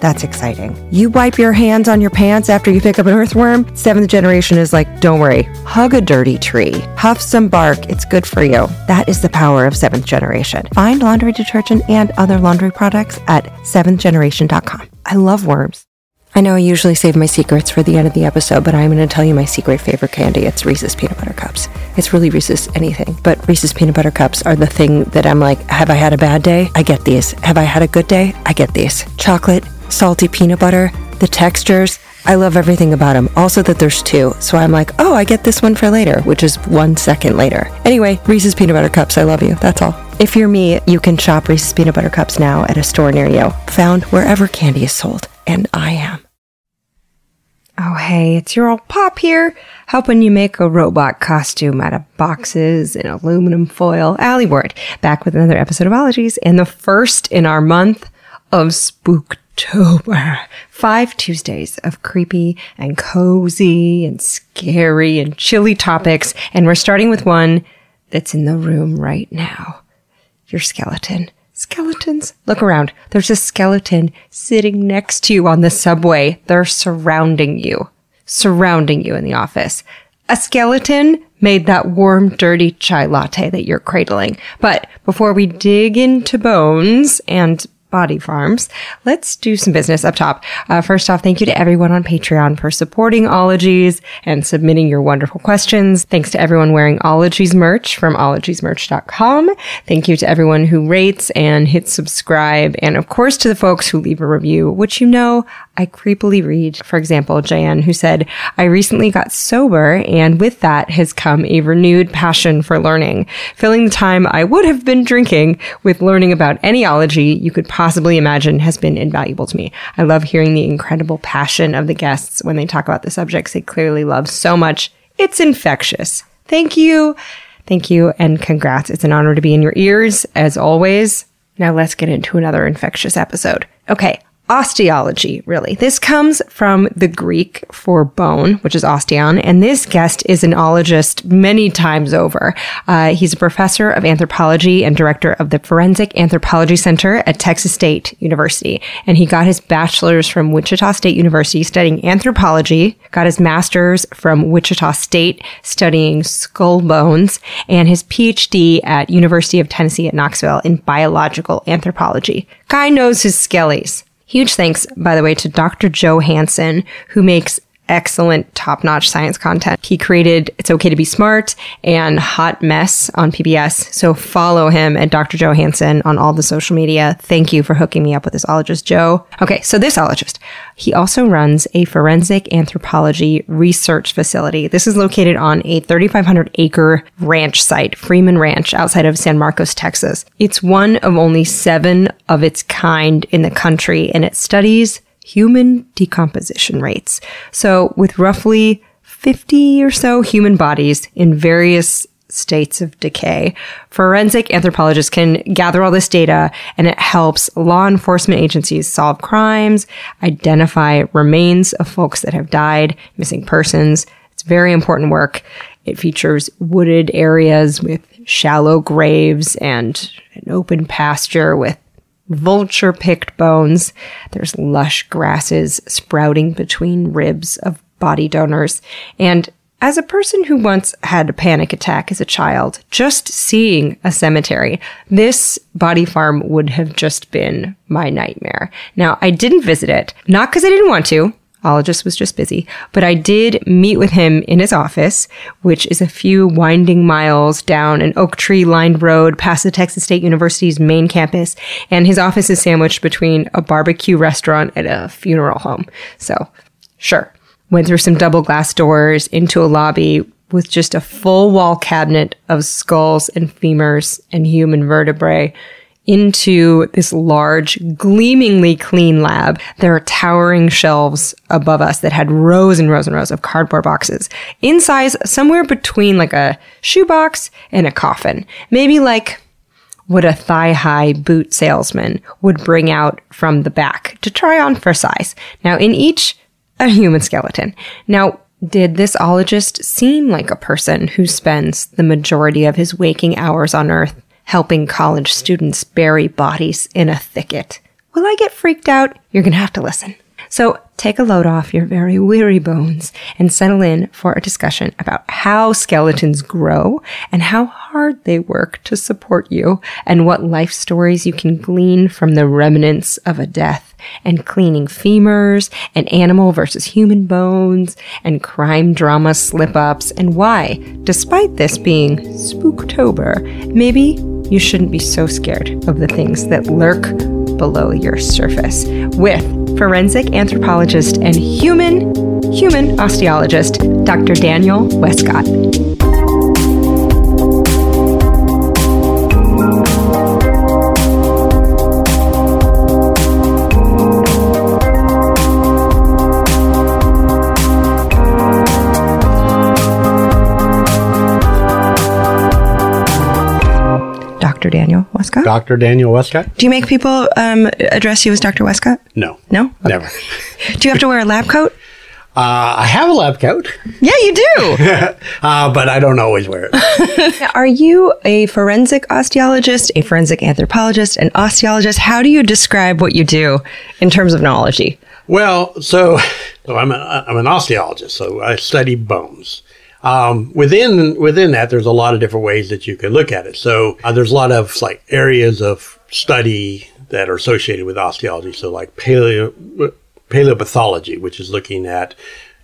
That's exciting. You wipe your hands on your pants after you pick up an earthworm. Seventh generation is like, don't worry, hug a dirty tree, huff some bark. It's good for you. That is the power of seventh generation. Find laundry detergent and other laundry products at seventhgeneration.com. I love worms. I know I usually save my secrets for the end of the episode, but I'm going to tell you my secret favorite candy. It's Reese's Peanut Butter Cups. It's really Reese's anything, but Reese's Peanut Butter Cups are the thing that I'm like, have I had a bad day? I get these. Have I had a good day? I get these. Chocolate salty peanut butter, the textures. I love everything about them. Also, that there's two. So I'm like, oh, I get this one for later, which is one second later. Anyway, Reese's Peanut Butter Cups, I love you. That's all. If you're me, you can shop Reese's Peanut Butter Cups now at a store near you, found wherever candy is sold. And I am. Oh, hey, it's your old pop here, helping you make a robot costume out of boxes and aluminum foil. Alie Ward, back with another episode of Ologies and the first in our month of Spooktober. Five Tuesdays of creepy and cozy and scary and chilly topics. And we're starting with one that's in the room right now. Your skeleton. Skeletons. Look around. There's a skeleton sitting next to you on the subway. They're surrounding you. Surrounding you in the office. A skeleton made that warm, dirty chai latte that you're cradling. But before we dig into bones and Body Farms. Let's do some business up top. Uh, first off, thank you to everyone on Patreon for supporting Ologies and submitting your wonderful questions. Thanks to everyone wearing Ologies merch from ologiesmerch.com. Thank you to everyone who rates and hits subscribe. And of course to the folks who leave a review, which you know I creepily read. For example, Jan, who said, I recently got sober and with that has come a renewed passion for learning, filling the time I would have been drinking with learning about any ology you could possibly imagine has been invaluable to me. I love hearing the incredible passion of the guests when they talk about the subjects they clearly love so much. It's infectious. Thank you. Thank you and congrats. It's an honor to be in your ears as always. Now let's get into another infectious episode. Okay osteology, really. This comes from the Greek for bone, which is osteon, and this guest is an ologist many times over. Uh, he's a professor of anthropology and director of the Forensic Anthropology Center at Texas State University, and he got his bachelor's from Wichita State University studying anthropology, got his master's from Wichita State studying skull bones, and his PhD at University of Tennessee at Knoxville in biological anthropology. Guy knows his skellies. Huge thanks, by the way, to Dr. Joe Hanson, who makes excellent top notch science content. He created It's Okay to Be Smart and Hot Mess on PBS. So follow him at Dr. Joe Hanson on all the social media. Thank you for hooking me up with this ologist, Joe. Okay. So this ologist, he also runs a forensic anthropology research facility. This is located on a 3,500 acre ranch site, Freeman Ranch, outside of San Marcos, Texas. It's one of only seven of its kind in the country and it studies human decomposition rates. So with roughly 50 or so human bodies in various states of decay. Forensic anthropologists can gather all this data and it helps law enforcement agencies solve crimes, identify remains of folks that have died, missing persons. It's very important work. It features wooded areas with shallow graves and an open pasture with vulture picked bones. There's lush grasses sprouting between ribs of body donors. And as a person who once had a panic attack as a child, just seeing a cemetery, this body farm would have just been my nightmare. Now, I didn't visit it, not because I didn't want to. Ologist was just busy, but I did meet with him in his office, which is a few winding miles down an oak tree lined road past the Texas State University's main campus. And his office is sandwiched between a barbecue restaurant and a funeral home. So, sure. Went through some double glass doors into a lobby with just a full wall cabinet of skulls and femurs and human vertebrae into this large, gleamingly clean lab. There are towering shelves above us that had rows and rows and rows of cardboard boxes in size somewhere between like a shoebox and a coffin. Maybe like what a thigh high boot salesman would bring out from the back to try on for size. Now, in each, a human skeleton. Now, did this ologist seem like a person who spends the majority of his waking hours on Earth helping college students bury bodies in a thicket? Will I get freaked out? You're gonna have to listen. So take a load off your very weary bones and settle in for a discussion about how skeletons grow and how hard they work to support you and what life stories you can glean from the remnants of a death and cleaning femurs and animal versus human bones and crime drama slip ups and why, despite this being Spooktober, maybe you shouldn't be so scared of the things that lurk below your surface with forensic anthropologist and human human osteologist Dr. Daniel Wescott. Wescott. Dr. Daniel Wescott? Do you make people um, address you as Dr. Wescott? No. No? Never. Do you have to wear a lab coat? Uh, I have a lab coat, Yeah, you do. uh, but I don't always wear it. Are you a forensic osteologist, a forensic anthropologist, an osteologist? How do you describe what you do in terms of knowledge? well, so, so I'm, a, I'm an osteologist, so I study bones. Um, within within that, there's a lot of different ways that you can look at it. So uh, there's a lot of like areas of study that are associated with osteology. So like paleo paleopathology, which is looking at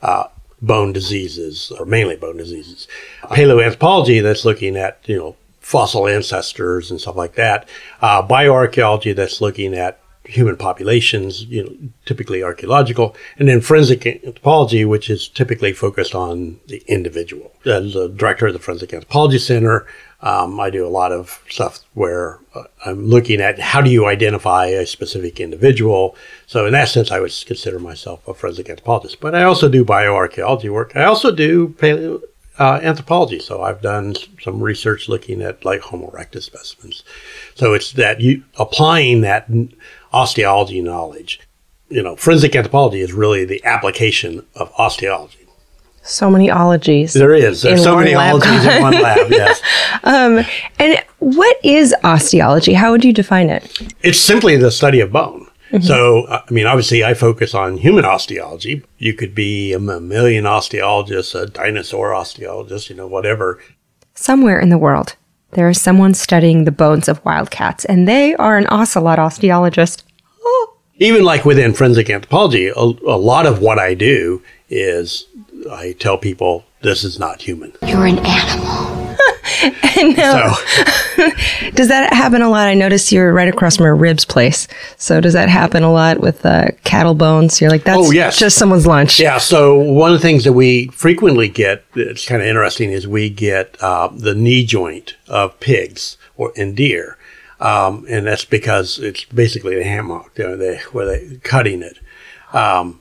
uh, bone diseases or mainly bone diseases. Paleoanthropology, that's looking at you know fossil ancestors and stuff like that. Uh, bioarchaeology, that's looking at human populations, you know, typically archaeological, and then forensic anthropology, which is typically focused on the individual. As the director of the Forensic Anthropology Center, um, I do a lot of stuff where uh, I'm looking at how do you identify a specific individual. So in that sense, I would consider myself a forensic anthropologist. But I also do bioarchaeology work. I also do paleo uh, anthropology. So I've done some research looking at like Homo erectus specimens. So it's that you applying that osteology knowledge. You know, forensic anthropology is really the application of osteology. So many ologies. There is. There's so many lab. ologies in one lab. Yes. Um, and what is osteology? How would you define it? It's simply the study of bone. So, uh, I mean, obviously, I focus on human osteology. You could be a mammalian osteologist, a dinosaur osteologist, you know, whatever. Somewhere in the world, there is someone studying the bones of wildcats, and they are an ocelot osteologist. Even like within forensic anthropology, a, a lot of what I do is I tell people this is not human. You're an animal. So, Does that happen a lot? I notice you're right across from a ribs place. So does that happen a lot with uh, cattle bones? You're like, that's Oh, yes. just someone's lunch. yeah, so one of the things that we frequently get that's kind of interesting is we get uh, the knee joint of pigs or and deer. Um, and that's because it's basically a ham hock you know, they, where they're cutting it. Um,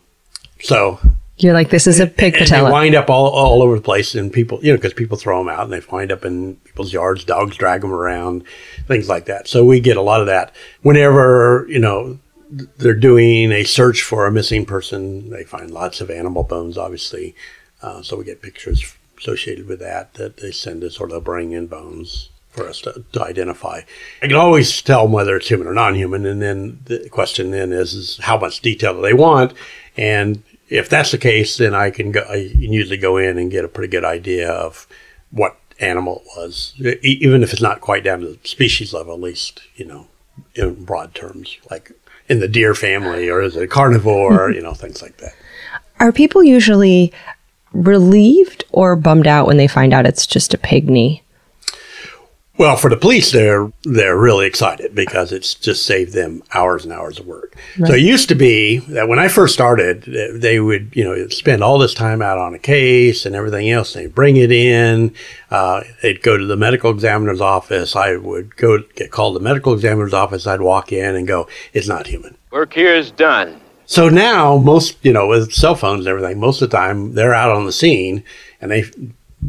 so You're like, this is a pig and they wind up all, all over the place, and people, you know, because people throw them out and they wind up in people's yards. Dogs drag them around, things like that. So we get a lot of that. Whenever you know they're doing a search for a missing person, they find lots of animal bones, obviously. Uh, so we get pictures associated with that that they send us, or they'll bring in bones for us to, to identify. I can always tell them whether it's human or non-human, and then the question then is, is how much detail do they want, and if that's the case, then I can go. I can usually go in and get a pretty good idea of what animal it was, even if it's not quite down to the species level. At least you know, in broad terms, like in the deer family, or is it a carnivore? you know, things like that. Are people usually relieved or bummed out when they find out it's just a knee? Well, for the police, they're they're really excited because it's just saved them hours and hours of work. Right. So it used to be that when I first started, they would you know spend all this time out on a case and everything else. They bring it in. Uh, they'd go to the medical examiner's office. I would go get called to the medical examiner's office. I'd walk in and go, "It's not human. Work here is done." So now most you know with cell phones and everything, most of the time they're out on the scene and they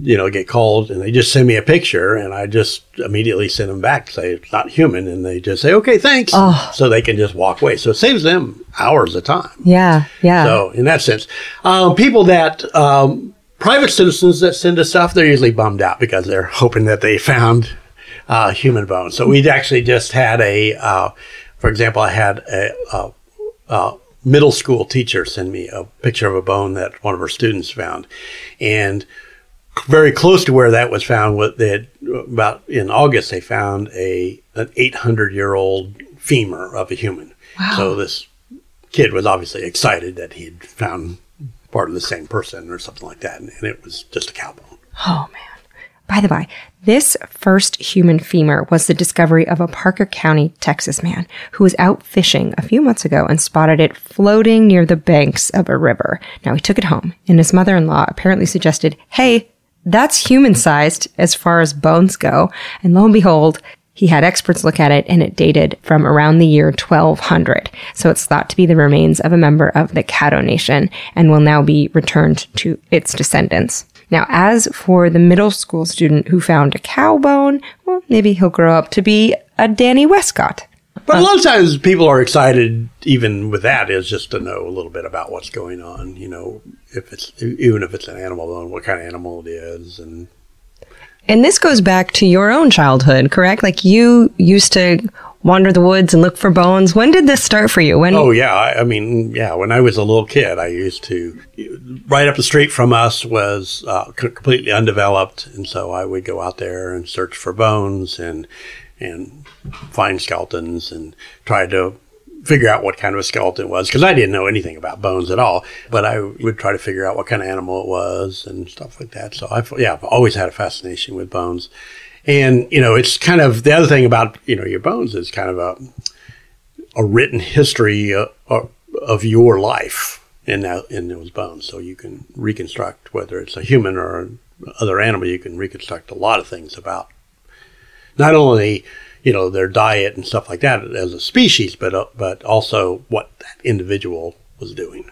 you know, get called and they just send me a picture and I just immediately send them back, say it's not human. And they just say, okay, thanks. Oh. So they can just walk away. So it saves them hours of time. Yeah. Yeah. So in that sense, um, people that, um, private citizens that send us stuff, they're usually bummed out because they're hoping that they found, uh, human bones. So we actually just had a, uh, for example, I had a, a, a middle school teacher send me a picture of a bone that one of her students found. And very close to where that was found. What they had about in August, they found a an 800 year old femur of a human. Wow. So this kid was obviously excited that he'd found part of the same person or something like that, and, and it was just a cow bone. Oh man! By the by, this first human femur was the discovery of a Parker County, Texas man who was out fishing a few months ago and spotted it floating near the banks of a river. Now he took it home, and his mother in law apparently suggested, Hey, that's human sized as far as bones go. And lo and behold, he had experts look at it and it dated from around the year 1200. So it's thought to be the remains of a member of the Caddo Nation and will now be returned to its descendants. Now, as for the middle school student who found a cow bone, well, maybe he'll grow up to be a Danny Wescott. But a lot of times people are excited, even with that, is just to know a little bit about what's going on. You know, if it's even if it's an animal, and what kind of animal it is, and and this goes back to your own childhood, correct? Like you used to wander the woods and look for bones. When did this start for you? When? Oh yeah, I, I mean, yeah. When I was a little kid, I used to. Right up the street from us was uh, completely undeveloped, and so I would go out there and search for bones and and find skeletons and try to figure out what kind of a skeleton it was because I didn't know anything about bones at all. But I would try to figure out what kind of animal it was and stuff like that. So I've yeah, I've always had a fascination with bones. And you know, it's kind of the other thing about you know your bones is kind of a a written history of, of your life in that in those bones. So you can reconstruct whether it's a human or other animal. You can reconstruct a lot of things about not only you know their diet and stuff like that as a species, but uh, but also what that individual was doing.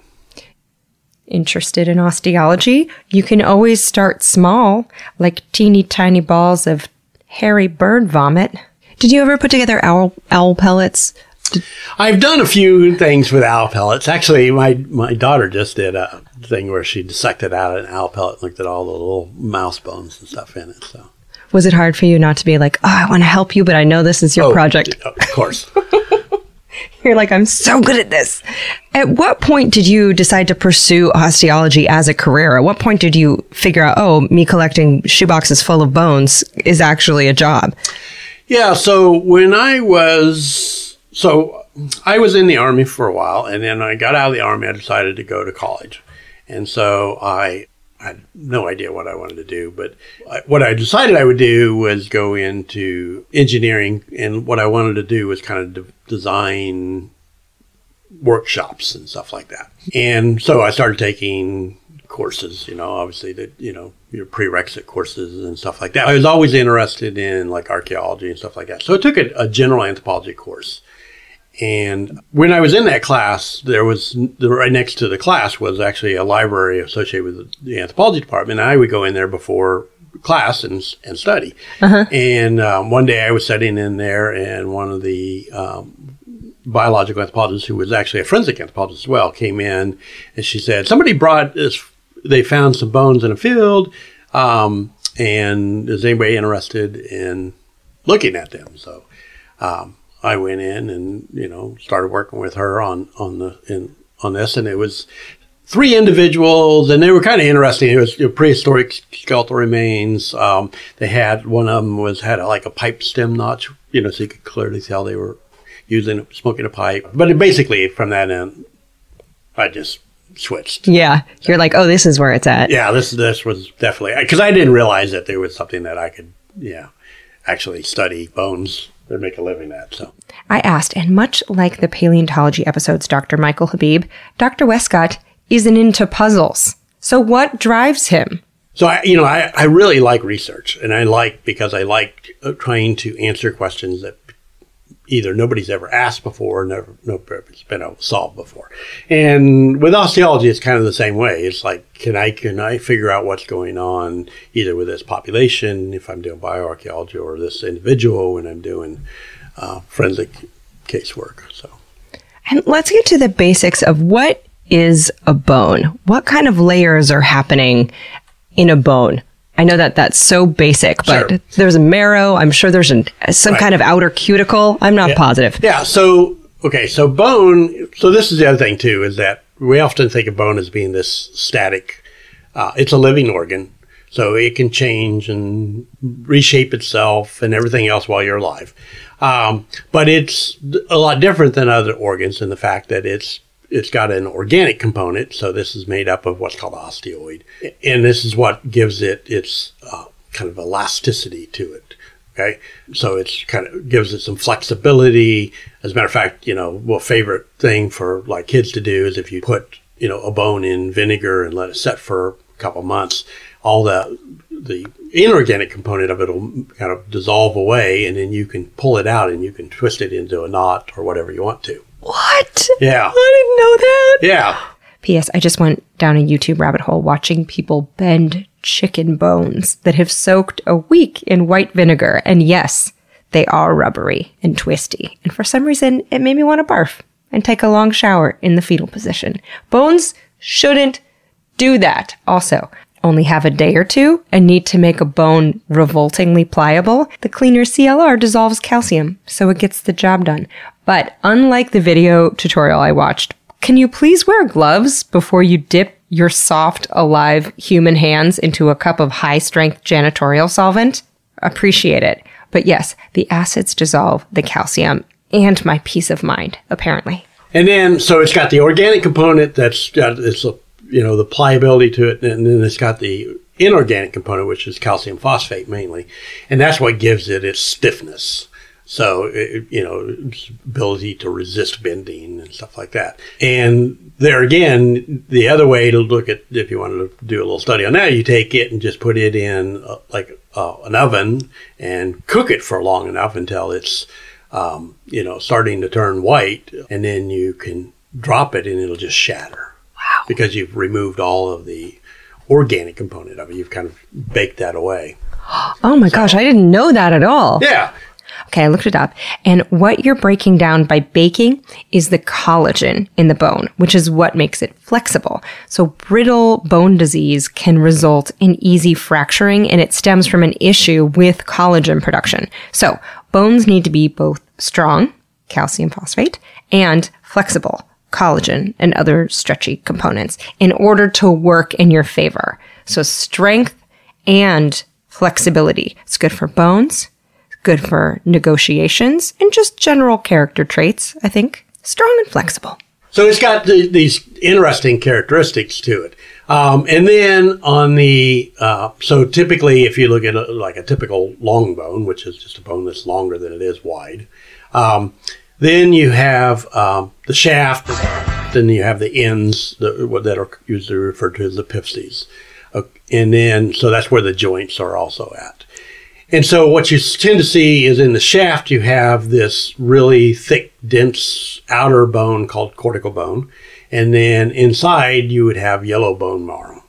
Interested in osteology? You can always start small, like teeny tiny balls of hairy bird vomit. Did you ever put together owl owl pellets? Did- I've done a few things with owl pellets. Actually, my my daughter just did a thing where she dissected out an owl pellet, and looked at all the little mouse bones and stuff in it. So was it hard for you not to be like, oh, I want to help you, but I know this is your oh, project? Of course. You're like, I'm so good at this. At what point did you decide to pursue osteology as a career? At what point did you figure out, oh, me collecting shoeboxes full of bones is actually a job? Yeah. So when I was, so I was in the army for a while, and then I got out of the army. I decided to go to college. And so I I had no idea what I wanted to do, but I, what I decided I would do was go into engineering, and what I wanted to do was kind of de- design workshops and stuff like that. And so I started taking courses, you know, obviously the you know your prerequisite courses and stuff like that. I was always interested in like archaeology and stuff like that, so I took a, a general anthropology course. And when I was in that class, there was right next to the class was actually a library associated with the anthropology department. And I would go in there before class and, and study. Uh-huh. And um, one day I was studying in there, and one of the um, biological anthropologists, who was actually a forensic anthropologist as well, came in and she said, Somebody brought this, they found some bones in a field. Um, and is anybody interested in looking at them? So, um, I went in and you know started working with her on on the in on this, and it was three individuals, and they were kind of interesting. It was you know, prehistoric skeletal remains. Um, they had one of them was had a, like a pipe stem notch, you know, so you could clearly tell they were using smoking a pipe. But basically, from that end, I just switched. Yeah, you're like, oh, this is where it's at. Yeah, this this was definitely because I didn't realize that there was something that I could, yeah actually study bones and make a living at. So I asked, and much like the paleontology episodes, Dr. Michael Habib, Dr. Wescott isn't into puzzles. So what drives him? So I, you know, I, I really like research, and I like because I like uh, trying to answer questions that either nobody's ever asked before, never nobody's been able to solve before. And with osteology, it's kind of the same way. It's like, can I can I figure out what's going on either with this population, if I'm doing bioarchaeology, or this individual when I'm doing uh, forensic casework. So, and let's get to the basics of what is a bone. What kind of layers are happening in a bone? I know that that's so basic, but Sure. there's a marrow. I'm sure there's an, some Right. kind of outer cuticle. I'm not Yeah. positive. Yeah. So okay. So bone. So this is the other thing too is that we often think of bone as being this static. Uh, it's a living organ, so it can change and reshape itself and everything else while you're alive. Um, but it's a lot different than other organs in the fact that it's it's got an organic component. So this is made up of what's called osteoid, and this is what gives it its uh, kind of elasticity to it. Okay, so it's kind of gives it some flexibility. As a matter of fact, you know, well, favorite thing for like kids to do is if you put you know a bone in vinegar and let it set for a couple months, all the the inorganic component of it will kind of dissolve away, and then you can pull it out and you can twist it into a knot or whatever you want to. What? Yeah, I didn't know that. yeah. P.S. I just went down a YouTube rabbit hole watching people bend chicken bones that have soaked a week in white vinegar. And yes, they are rubbery and twisty. And for some reason, it made me want to barf and take a long shower in the fetal position. Bones shouldn't do that. Also, only have a day or two and need to make a bone revoltingly pliable, the cleaner CLR dissolves calcium, so it gets the job done. But unlike the video tutorial I watched, can you please wear gloves before you dip your soft, alive human hands into a cup of high strength janitorial solvent? Appreciate it. But yes, the acids dissolve the calcium and my peace of mind, apparently. And then, so it's got the organic component that's got uh, you know, the pliability to it, and then it's got the inorganic component, which is calcium phosphate mainly, and that's what gives it its stiffness. So, it, you know, ability to resist bending and stuff like that. And there again, the other way to look at, if you wanted to do a little study on that, you take it and just put it in uh, like uh, an oven and cook it for long enough until it's um, you know, starting to turn white, and then you can drop it and it'll just shatter. Wow. Because you've removed all of the organic component of it. You've kind of baked that away. Oh my gosh, I didn't know that at all. Yeah. Okay, I looked it up. And what you're breaking down by baking is the collagen in the bone, which is what makes it flexible. So brittle bone disease can result in easy fracturing and it stems from an issue with collagen production. So bones need to be both strong, calcium phosphate, and flexible, collagen and other stretchy components in order to work in your favor. So strength and flexibility. It's good for bones good for negotiations and just general character traits, I think. Strong and flexible. So it's got the, these interesting characteristics to it. Um, and then on the, uh, so typically if you look at a, like a typical long bone, which is just a bone that's longer than it is wide, um, then you have um, the shaft, then you have the ends that, that are usually referred to as the epiphyses. Uh, and then, so that's where the joints are also at. And so what you tend to see is in the shaft, you have this really thick, dense outer bone called cortical bone. And then inside, you would have yellow bone marrow.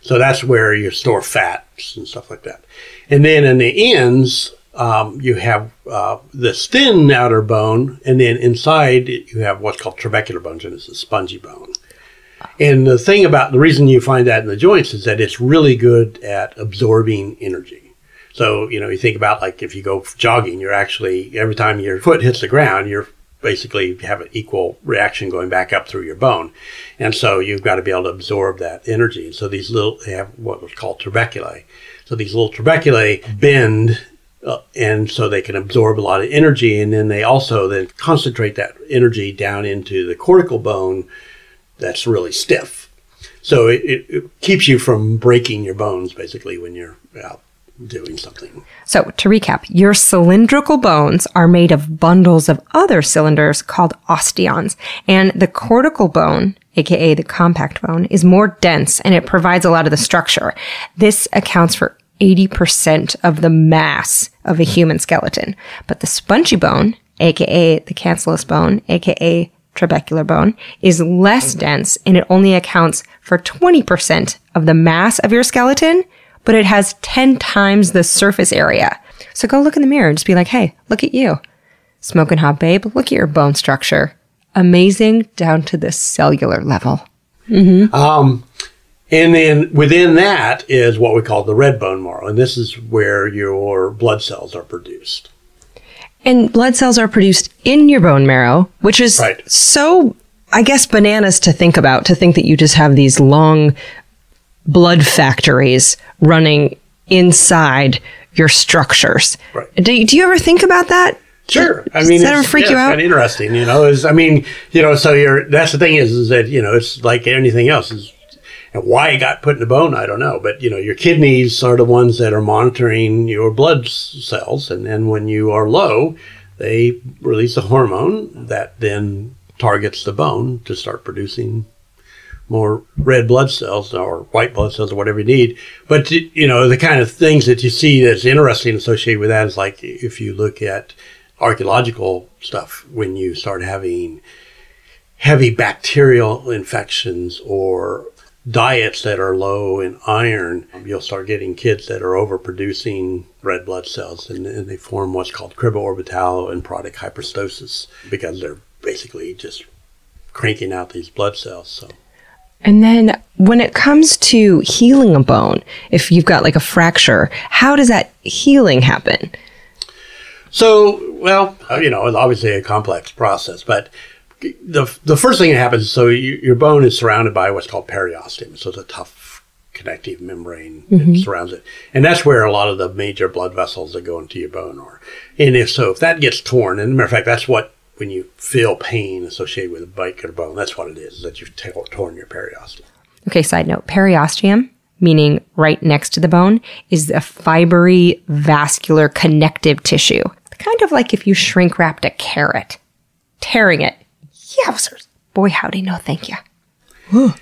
So that's where you store fats and stuff like that. And then in the ends, um, you have uh, this thin outer bone. And then inside, you have what's called trabecular bones, and it's a spongy bone. And the thing about the reason you find that in the joints is that it's really good at absorbing energy. So, you know, you think about like if you go jogging, you're actually, every time your foot hits the ground, you're basically have an equal reaction going back up through your bone. And so you've got to be able to absorb that energy. And so these little, they have what was called trabeculae. So these little trabeculae bend uh, and so they can absorb a lot of energy. And then they also then concentrate that energy down into the cortical bone that's really stiff. So it, it, it keeps you from breaking your bones basically when you're out doing something. So, to recap, your cylindrical bones are made of bundles of other cylinders called osteons, and the cortical bone, aka the compact bone, is more dense and it provides a lot of the structure. This accounts for 80% of the mass of a human skeleton. But the spongy bone, aka the cancellous bone, aka trabecular bone, is less dense and it only accounts for 20% of the mass of your skeleton, but it has 10 times the surface area. So go look in the mirror and just be like, hey, look at you. Smoking hot babe, look at your bone structure. Amazing down to the cellular level. Um, and then within that is what we call the red bone marrow, and this is where your blood cells are produced. And blood cells are produced in your bone marrow, which is Right. so, I guess, bananas to think about, to think that you just have these long blood factories running inside your structures. Right. Do, you- do you ever think about that? Sure. I Does mean, that it's, ever freak yeah, you it's out? Kind of interesting, you know. Is I mean, you know, so you're that's the thing is, is that you know it's like anything else is. And why it got put in the bone, I don't know. But you know, your kidneys are the ones that are monitoring your blood cells, and then when you are low, they release a hormone that then targets the bone to start producing more red blood cells or white blood cells or whatever you need. But you know, the kind of things that you see that's interesting associated with that is like if you look at archaeological stuff, when you start having heavy bacterial infections or diets that are low in iron, you'll start getting kids that are overproducing red blood cells and, and they form what's called cribra orbitalia and porotic hyperostosis because they're basically just cranking out these blood cells. So And then when it comes to healing a bone, if you've got like a fracture, how does that healing happen? So, well, uh, you know, it's obviously a complex process, but the the first thing that happens, so you, your bone is surrounded by what's called periosteum, so it's a tough connective membrane that surrounds it, and that's where a lot of the major blood vessels that go into your bone are. And if so, if that gets torn, and matter of fact, that's what when you feel pain associated with a bite of bone, that's what it is, that you've t- torn your periosteum. Okay, side note periosteum, meaning right next to the bone, is a fibery vascular connective tissue. Kind of like if you shrink wrapped a carrot, tearing it. Yowzers. Boy, howdy, no thank you.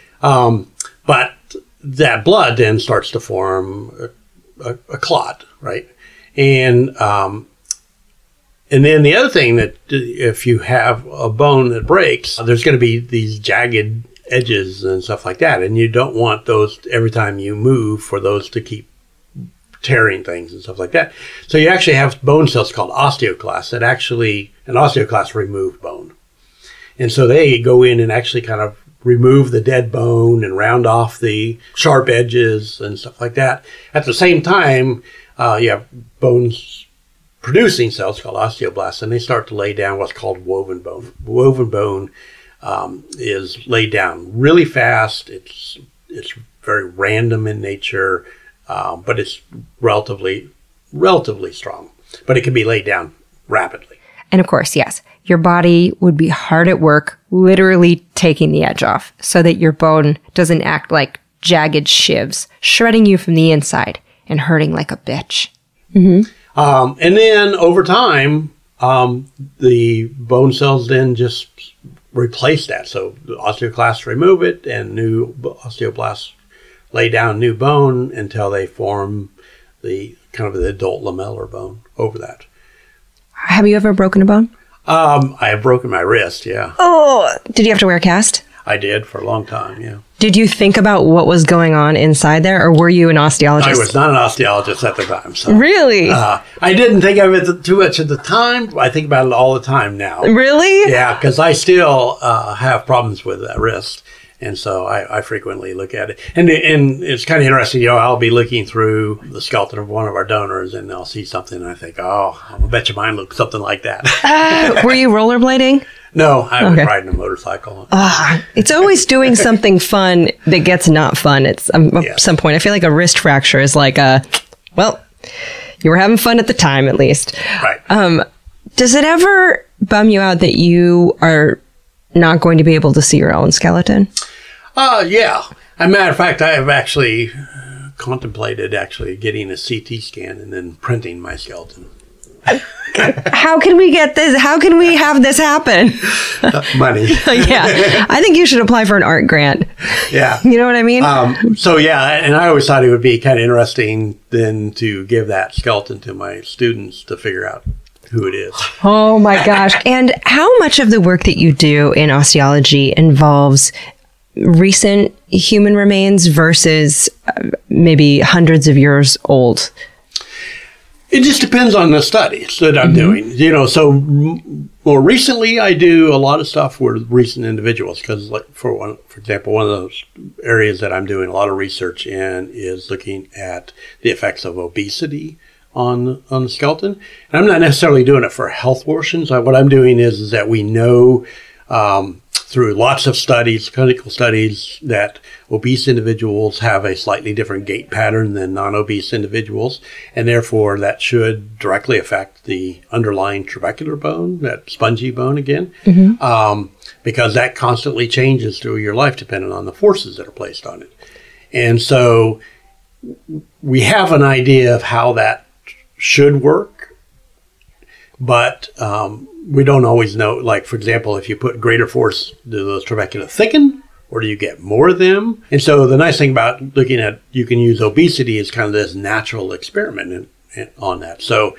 But that blood then starts to form a, a, a clot, right? And um, and then the other thing that if you have a bone that breaks, there's going to be these jagged edges and stuff like that, and you don't want those every time you move for those to keep tearing things and stuff like that. So you actually have bone cells called osteoclasts that actually an osteoclast remove bone. And so they go in and actually kind of remove the dead bone and round off the sharp edges and stuff like that. At the same time, uh, you have bones producing cells called osteoblasts, and they start to lay down what's called woven bone. Woven bone um, is laid down really fast. It's it's very random in nature, um, but it's relatively relatively strong. But it can be laid down rapidly. And of course, yes, your body would be hard at work, literally taking the edge off so that your bone doesn't act like jagged shivs, shredding you from the inside and hurting like a bitch. Um, and then over time, um, the bone cells then just replace that. So the osteoclasts remove it, and new osteoblasts lay down new bone until they form the kind of the adult lamellar bone over that. Have you ever broken a bone? Um, I have broken my wrist. Yeah, Oh, did you have to wear a cast? I did for a long time. Yeah, Did you think about what was going on inside there, or were you an osteologist? I was not an osteologist at the time, so Really? uh, I didn't think of it too much at the time. I think about it all the time now. really? Yeah, because I still uh, have problems with that wrist, and so I, I frequently look at it. And and it's kind of interesting. You know, I'll be looking through the skeleton of one of our donors, and I'll see something, and I think, oh, I bet you mine looks something like that. Uh, were you rollerblading? No, I was riding a motorcycle. Ah, it's always doing something fun that gets not fun at some, at some point. I feel like a wrist fracture is like a, well, you were having fun at the time, at least. right. Um, does it ever bum you out that you are not going to be able to see your own skeleton? Uh, yeah. As a matter of fact, I have actually contemplated actually getting a CT scan and then printing my skeleton. How can we get this? How can we have this happen? Money. yeah. I think you should apply for an art grant. Yeah. You know what I mean? Um, so yeah, and I always thought it would be kind of interesting then to give that skeleton to my students to figure out who it is. oh my gosh. And how much of the work that you do in osteology involves recent human remains versus uh, maybe hundreds of years old? It just depends on the studies that I'm doing. You know, so more recently, I do a lot of stuff with recent individuals because, like for one, for example, one of those areas that I'm doing a lot of research in is looking at the effects of obesity on on the skeleton. And I'm not necessarily doing it for health portions. I, what I'm doing is is that we know. Um, through lots of studies, clinical studies, that obese individuals have a slightly different gait pattern than non obese individuals, and therefore that should directly affect the underlying trabecular bone, that spongy bone again, um, because that constantly changes through your life depending on the forces that are placed on it. And so we have an idea of how that should work, but um, we don't always know. Like, for example, if you put greater force, do those trabecula thicken or do you get more of them? And so the nice thing about looking at you can use obesity is kind of this natural experiment in, in, on that. So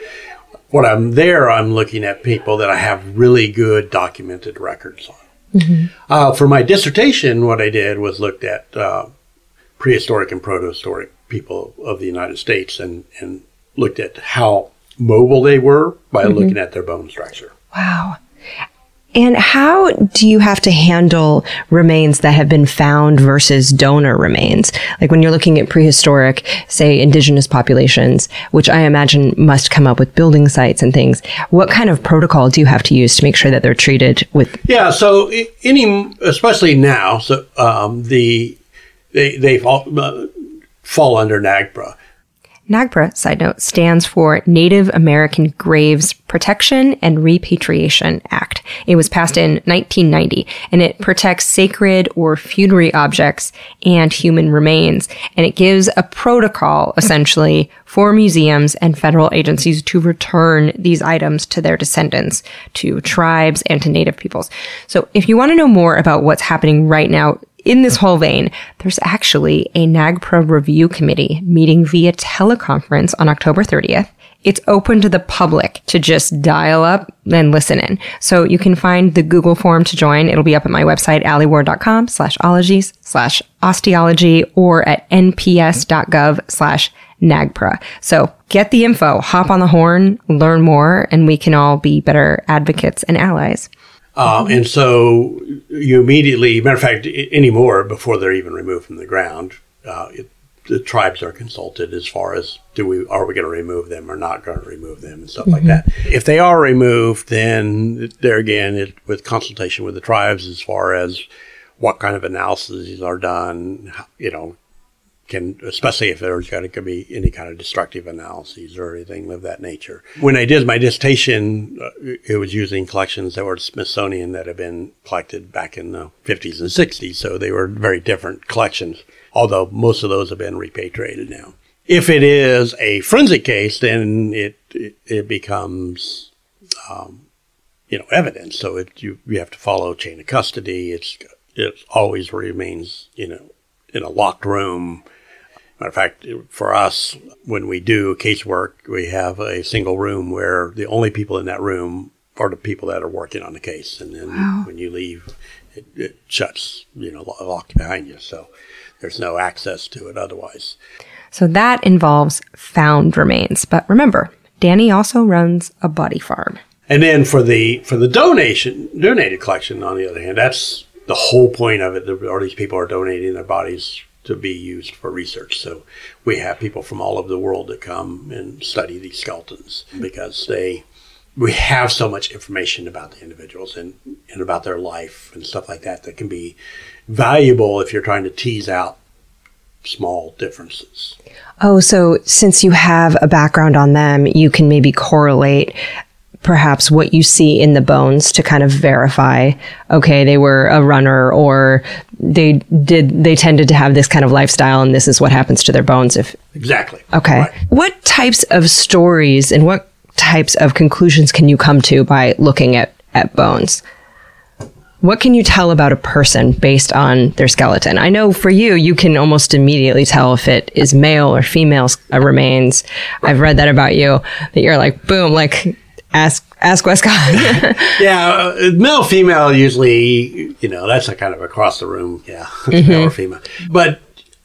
what I'm there, I'm looking at people that I have really good documented records on. Uh, for my dissertation, what I did was looked at uh, prehistoric and protohistoric people of the United States and, and looked at how mobile they were by looking at their bone structure. Wow. And how do you have to handle remains that have been found versus donor remains? Like when you're looking at prehistoric, say indigenous populations, which I imagine must come up with building sites and things, what kind of protocol do you have to use to make sure that they're treated with? Yeah, so any, especially now, so um, the they they fall, uh, fall under NAGPRA. NAGPRA, side note, stands for Native American Graves Protection and Repatriation Act. It was passed in 1990 and it protects sacred or funerary objects and human remains. And it gives a protocol essentially for museums and federal agencies to return these items to their descendants, to tribes and to native peoples. So if you want to know more about what's happening right now in this whole vein, there's actually a NAGPRA review committee meeting via teleconference on October 30th. It's open to the public to just dial up and listen in. So you can find the Google form to join. It'll be up at my website, alieward.com slash ologies slash osteology or at nps.gov slash NAGPRA. So get the info, hop on the horn, learn more, and we can all be better advocates and allies. Um, and so you immediately, matter of fact, anymore before they're even removed from the ground, uh, it, the tribes are consulted as far as do we are we going to remove them or not going to remove them and stuff like that. If they are removed, then there again, it, with consultation with the tribes as far as what kind of analyses are done, you know, can especially if there's going to be any kind of destructive analyses or anything of that nature. When I did my dissertation, uh, it was using collections that were Smithsonian that had been collected back in the 50s and 60s, so they were very different collections. Although most of those have been repatriated now. If it is a forensic case, then it it, it becomes um, you know evidence. So it you you have to follow chain of custody. It's it always remains you know in a locked room. Matter of fact, for us, when we do casework, we have a single room where the only people in that room are the people that are working on the case, and then when you leave, it, it shuts, you know, lo- locked behind you. So there's no access to it otherwise. So that involves found remains. But remember, Danny also runs a body farm. And then for the for the donation donated collection, on the other hand, that's the whole point of it. All these people are donating their bodies to be used for research. So we have people from all over the world that come and study these skeletons because they we have so much information about the individuals and, and about their life and stuff like that that can be valuable if you're trying to tease out small differences. Oh, so since you have a background on them, you can maybe correlate perhaps what you see in the bones to kind of verify, okay, they were a runner or they did they tended to have this kind of lifestyle and this is what happens to their bones if Exactly. okay Right. what types of stories and what types of conclusions can you come to by looking at at bones what can you tell about a person based on their skeleton? I know for you, you can almost immediately tell if it is male or female uh, remains. I've read that about you, that you're like, boom, like, ask, ask Wescott. Yeah, uh, male, female, usually, you know, that's a kind of across the room. Yeah, it's male or female. But,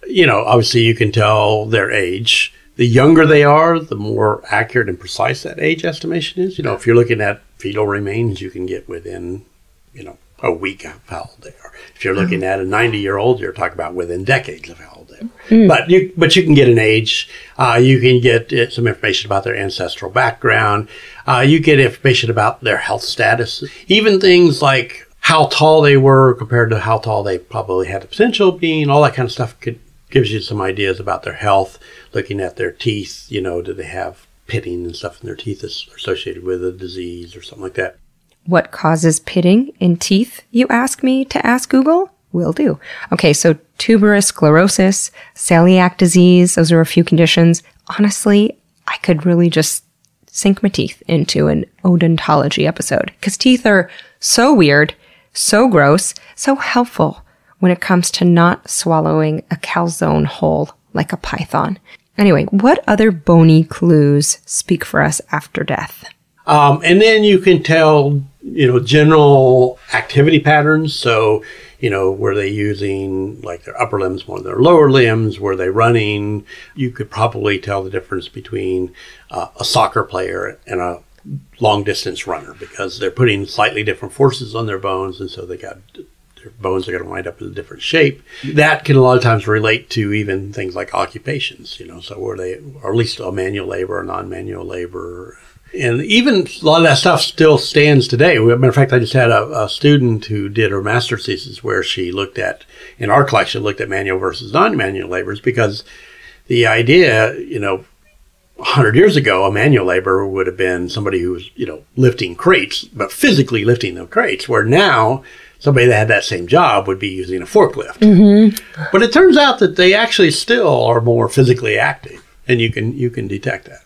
you know, obviously you can tell their age. The younger they are, the more accurate and precise that age estimation is. You know, if you're looking at fetal remains, you can get within, you know, a week of how old they are. If you're looking at a 90 year old, you're talking about within decades of how they are. But you, but you can get an age. Uh, you can get uh, some information about their ancestral background. Uh, you get information about their health status. Even things like how tall they were compared to how tall they probably had the potential of being. All that kind of stuff could gives you some ideas about their health. Looking at their teeth, you know, do they have pitting and stuff in their teeth that's associated with a disease or something like that. what causes pitting in teeth, you ask me to ask Google? Will do. Okay, so tuberous sclerosis, celiac disease, those are a few conditions. Honestly, I could really just sink my teeth into an odontology episode because teeth are so weird, so gross, so helpful when it comes to not swallowing a calzone whole like a python. Anyway, what other bony clues speak for us after death? Um, and then you can tell, you know, general activity patterns. So, you know, were they using like their upper limbs more than their lower limbs? Were they running? You could probably tell the difference between uh, a soccer player and a long distance runner because they're putting slightly different forces on their bones. And so they got their bones are going to wind up in a different shape. That can a lot of times relate to even things like occupations, you know, so were they, or at least a manual labor or non manual labor. And even a lot of that stuff still stands today. As a matter of fact, I just had a, a student who did her master's thesis where she looked at, in our collection, looked at manual versus non manual labors because the idea, you know, 100 years ago, a manual laborer would have been somebody who was, you know, lifting crates, but physically lifting the crates, where now somebody that had that same job would be using a forklift. Mm-hmm. But it turns out that they actually still are more physically active, and you can you can detect that.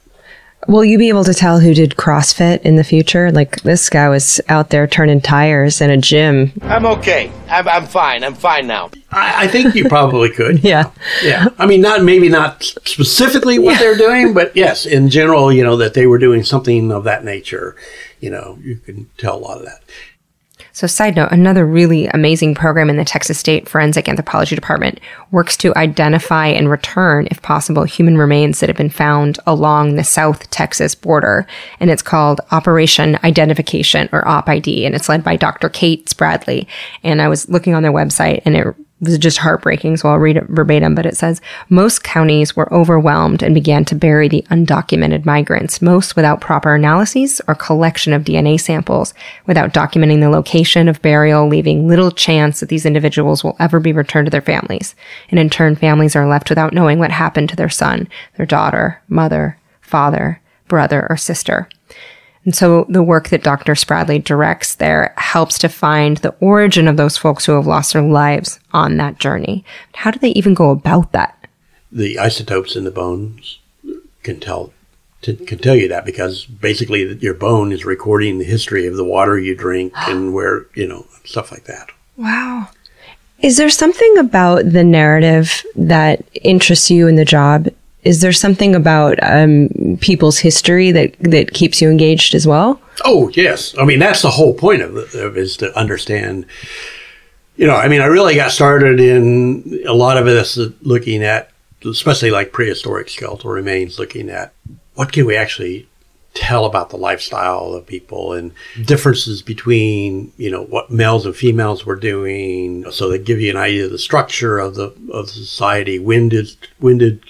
Will you be able to tell who did CrossFit in the future? Like this guy was out there turning tires in a gym. I'm okay. I'm, I'm fine. I'm fine now. I, I think you probably could. Yeah. Yeah. I mean, not maybe not specifically what they're doing, but yes, in general, you know, that they were doing something of that nature. You know, you can tell a lot of that. So, side note, another really amazing program in the Texas State Forensic Anthropology Department works to identify and return, if possible, human remains that have been found along the South Texas border. And it's called Operation Identification or OPID. And it's led by Dr. Kate Spradley. And I was looking on their website and it was just heartbreaking, so I'll read it verbatim, but it says most counties were overwhelmed and began to bury the undocumented migrants, most without proper analyses or collection of DNA samples, without documenting the location of burial, leaving little chance that these individuals will ever be returned to their families. And in turn, families are left without knowing what happened to their son, their daughter, mother, father, brother, or sister. And so the work that Dr. Spradley directs there helps to find the origin of those folks who have lost their lives on that journey. How do they even go about that? The isotopes in the bones can tell to, can tell you that because basically your bone is recording the history of the water you drink and where you know stuff like that. Wow. Is there something about the narrative that interests you in the job? Is there something about um, people's history that, that keeps you engaged as well? Oh yes, I mean that's the whole point of of is to understand. You know, I mean, I really got started in a lot of this uh, looking at, especially like prehistoric skeletal remains, looking at what can we actually tell about the lifestyle of people and differences between you know what males and females were doing so they give you an idea of the structure of the of society when did when did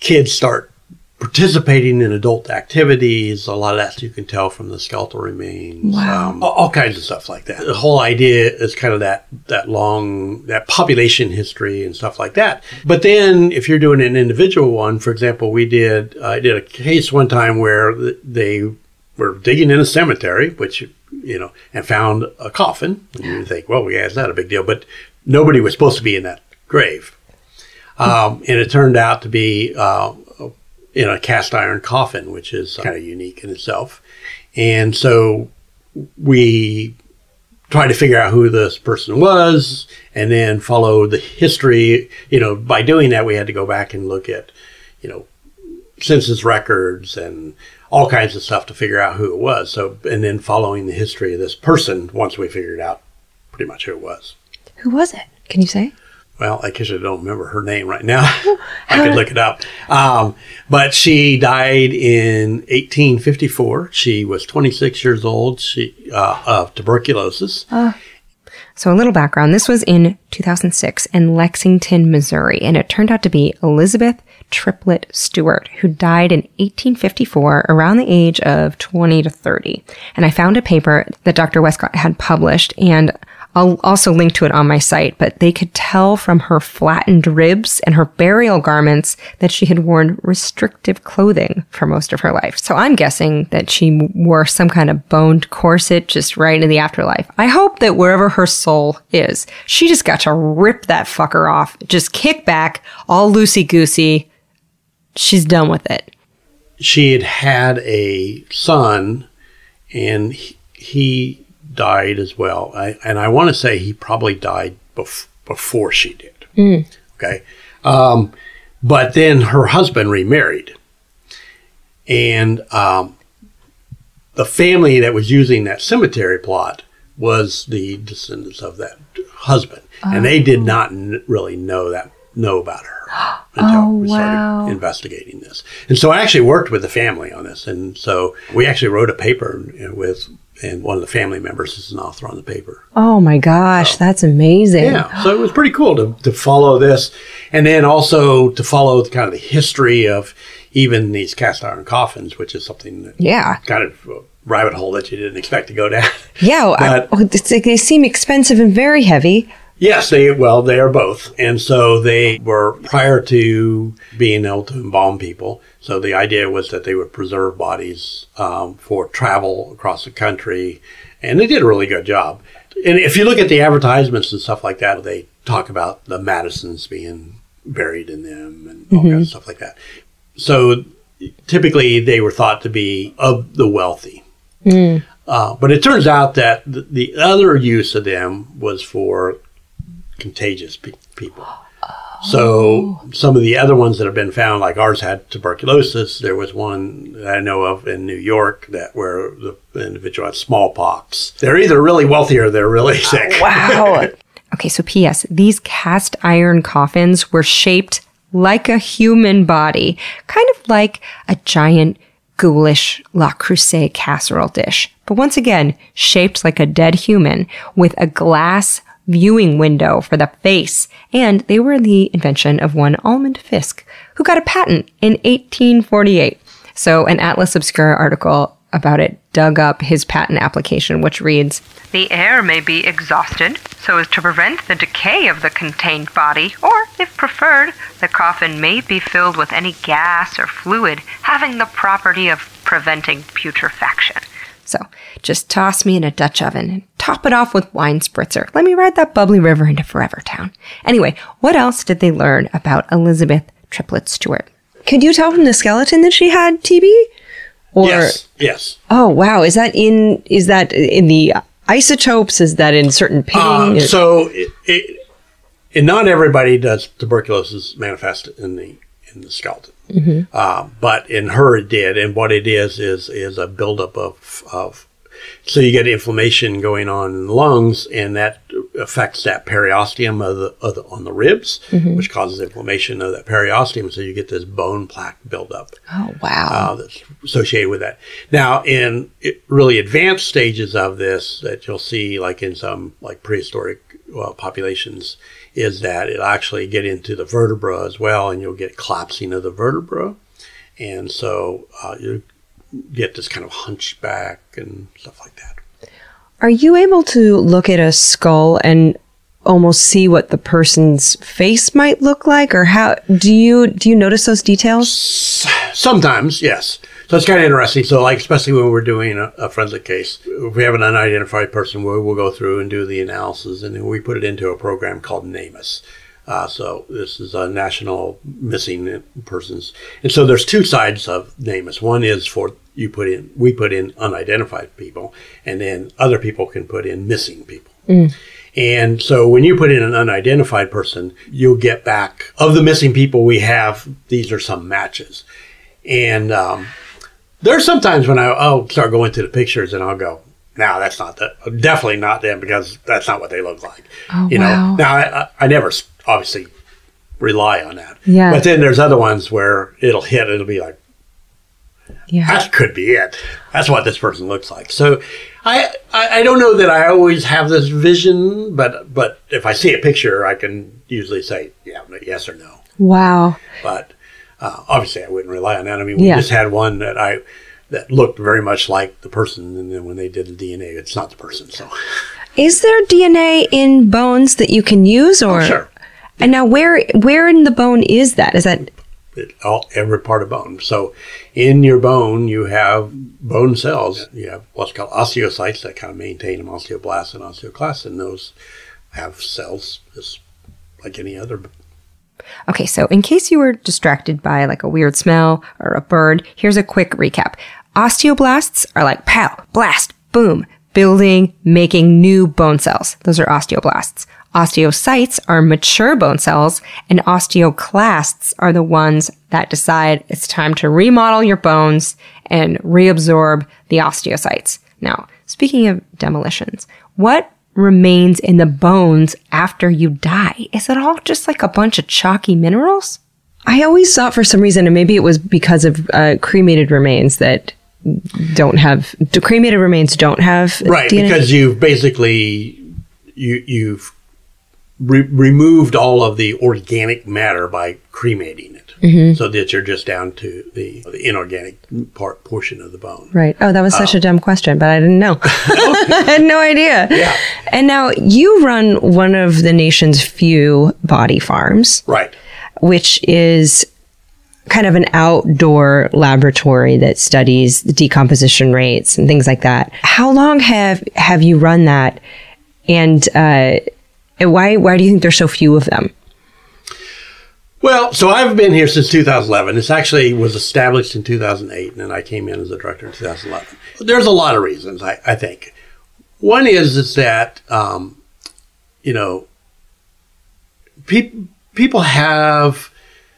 kids start participating in adult activities a lot of that you can tell from the skeletal remains Wow. um, all, kinds of stuff like that the whole idea is kind of that that long that population history and stuff like that but then if you're doing an individual one for example we did i did a case one time where they were digging in a cemetery which you know and found a coffin and you think well yeah it's not a big deal but nobody was supposed to be in that grave. Um, and it turned out to be uh, in a cast iron coffin, which is kind of unique in itself. And so we tried to figure out who this person was and then follow the history. You know, by doing that, we had to go back and look at, you know, census records and all kinds of stuff to figure out who it was. So, and then following the history of this person once we figured out pretty much who it was. Who was it? Can you say? Well, I guess I don't remember her name right now. I could look it up. Um, but she died in 1854. She was 26 years old. She uh, of tuberculosis. So, a little background this was in 2006 in Lexington, Missouri, and it turned out to be Elizabeth Triplett Stewart, who died in 1854 around the age of 20 to 30. And I found a paper that Dr. Wescott had published, and I'll also link to it on my site, but they could tell from her flattened ribs and her burial garments that she had worn restrictive clothing for most of her life. So I'm guessing that she wore some kind of boned corset just right in the afterlife. I hope that wherever her soul is, she just got to rip that fucker off, just kick back, all loosey goosey. She's done with it. She had had a son, and he, he died as well. I, and I want to say he probably died bef- before she did. Okay. Um, but then her husband remarried. And um, the family that was using that cemetery plot was the descendants of that husband. And they did not n- really know that know about her until Oh, we started wow. investigating this. And so I actually worked with the family on this. And so we actually wrote a paper with, and one of the family members is an author on the paper. Oh my gosh, that's amazing. Yeah, so it was pretty cool to, to follow this, and then also to follow the, kind of the history of even these cast iron coffins, which is something that Yeah. kind of a rabbit hole that you didn't expect to go down. Yeah, But- oh, like they seem expensive and very heavy. Yes, they well they are both, and so they were prior to being able to embalm people. So the idea was that they would preserve bodies um, for travel across the country, and they did a really good job. And if you look at the advertisements and stuff like that, they talk about the Madisons being buried in them and all kinds of stuff like that. So typically they were thought to be of the wealthy. Uh, but it turns out that the, the other use of them was for contagious pe- people. So some of the other ones that have been found, like ours had tuberculosis. There was one I know of in New York that where the individual had smallpox. They're either really wealthy or they're really sick. Wow. okay, so P.S. These cast iron coffins were shaped like a human body, kind of like a giant ghoulish Le Creuset casserole dish. But once again, shaped like a dead human with a glass viewing window for the face. And they were the invention of one Almond Fisk, who got a patent in 1848. So an Atlas Obscura article about it dug up his patent application, which reads The air may be exhausted so as to prevent the decay of the contained body, or, if preferred, the coffin may be filled with any gas or fluid having the property of preventing putrefaction. So just toss me in a Dutch oven and top it off with wine spritzer. Let me ride that bubbly river into Forever Town. Anyway, what else did they learn about Elizabeth Triplett Stewart? Could you tell from the skeleton that she had TB? Or yes, yes. oh wow, is that in is that in the isotopes? Is that in certain pitting? Um, so, it, it, and not everybody does tuberculosis manifest in the in the skeleton, uh, but in her it did. And what it is is is a buildup of of so you get inflammation going on in the lungs, and that affects that periosteum of the, of the on the ribs, which causes inflammation of that periosteum. So you get this bone plaque buildup oh wow. uh, that's associated with that. Now, in it- really advanced stages of this, that you'll see, like in some like prehistoric uh, populations, is that it'll actually get into the vertebra as well, and you'll get collapsing of the vertebra, and so uh, you get this kind of hunchback and stuff like that. Are you able to look at a skull and almost see what the person's face might look like, or how do you do you notice those details? Sometimes, yes. So it's kind of interesting. So, like, especially when we're doing a, a forensic case, if we have an unidentified person, we'll, we'll go through and do the analysis, and then we put it into a program called NamUs. Uh, so this is a national missing persons, and so there's two sides of NamUs. One is for you put in, we put in unidentified people, and then other people can put in missing people. And so when you put in an unidentified person, you'll get back of the missing people we have. These are some matches, and um, there's sometimes when I, I'll start going through the pictures and I'll go, "No, that's not that. Definitely not them because that's not what they look like." Oh, you wow. know. Now I, I, never obviously rely on that. Yeah. But then there's other ones where it'll hit. It'll be like, Yeah. that could be it. That's what this person looks like. So I, I I don't know that I always have this vision, but but if I see a picture, I can usually say yeah, yes or no. Wow. But uh, obviously, I wouldn't rely on that. I mean, we Yeah. just had one that I that looked very much like the person, and then when they did the DNA, it's not the person. So Is there DNA in bones that you can use or sure, And now where where in the bone is that? Is that it, all every part of bone. So in your bone, you have bone cells. You have what's called osteocytes that kind of maintain them, osteoblasts and osteoclasts, and those have cells just like any other Okay, so in case you were distracted by like a weird smell or a bird, here's a quick recap. Osteoblasts are like pow, blast, boom, building, making new bone cells. Those are osteoblasts. Osteocytes are mature bone cells, and osteoclasts are the ones that decide it's time to remodel your bones and reabsorb the osteocytes. Now, speaking of demolitions, what remains in the bones after you die? Is it all just like a bunch of chalky minerals? I always thought for some reason, and maybe it was because of uh, cremated remains that don't have the cremated remains don't have right DNA? because you've basically you you've re- removed all of the organic matter by cremating it, Mm-hmm. so that you're just down to the, the inorganic part portion of the bone. Right. Oh, that was such a dumb question, but I didn't know. I had no idea. Yeah. And now you run one of the nation's few body farms, Right. which is kind of an outdoor laboratory that studies the decomposition rates and things like that. How long have have you run that? And uh, and why why do you think there's so few of them? Well, so I've been here since 2011. This actually was established in 2008, and then I came in as a director in 2011. There's a lot of reasons, I, I think. One is is that um, you know pe- people have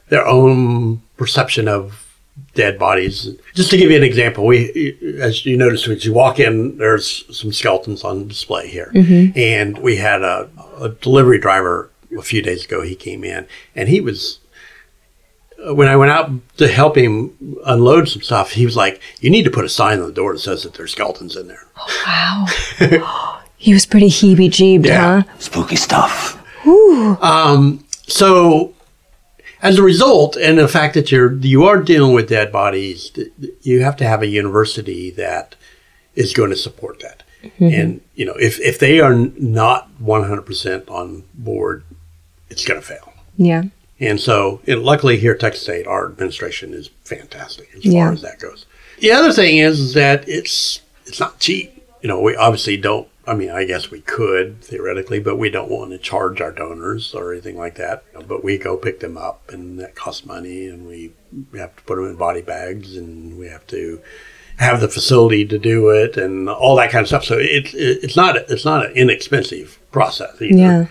their own perception of dead bodies. Just to give you an example, we, as you notice, as you walk in, there's some skeletons on display here, and we had a, a delivery driver a few days ago. He came in, and he was when I went out to help him unload some stuff, he was like, "You need to put a sign on the door that says that there's skeletons in there." Oh, Wow. he was pretty heebie jeebed, Yeah. huh? Spooky stuff. Um, so, as a result, and the fact that you're you are dealing with dead bodies, th- th- you have to have a university that is going to support that. And you know, if if they are not 100 percent on board, it's going to fail. Yeah. And so, and luckily here at Texas State, our administration is fantastic as Yeah. far as that goes. The other thing is, is that it's it's not cheap. You know, we obviously don't. I mean, I guess we could theoretically, but we don't want to charge our donors or anything like that. But we go pick them up, and that costs money, and we we have to put them in body bags, and we have to have the facility to do it, and all that kind of stuff. So it's it's not it's not an inexpensive process either. Yeah.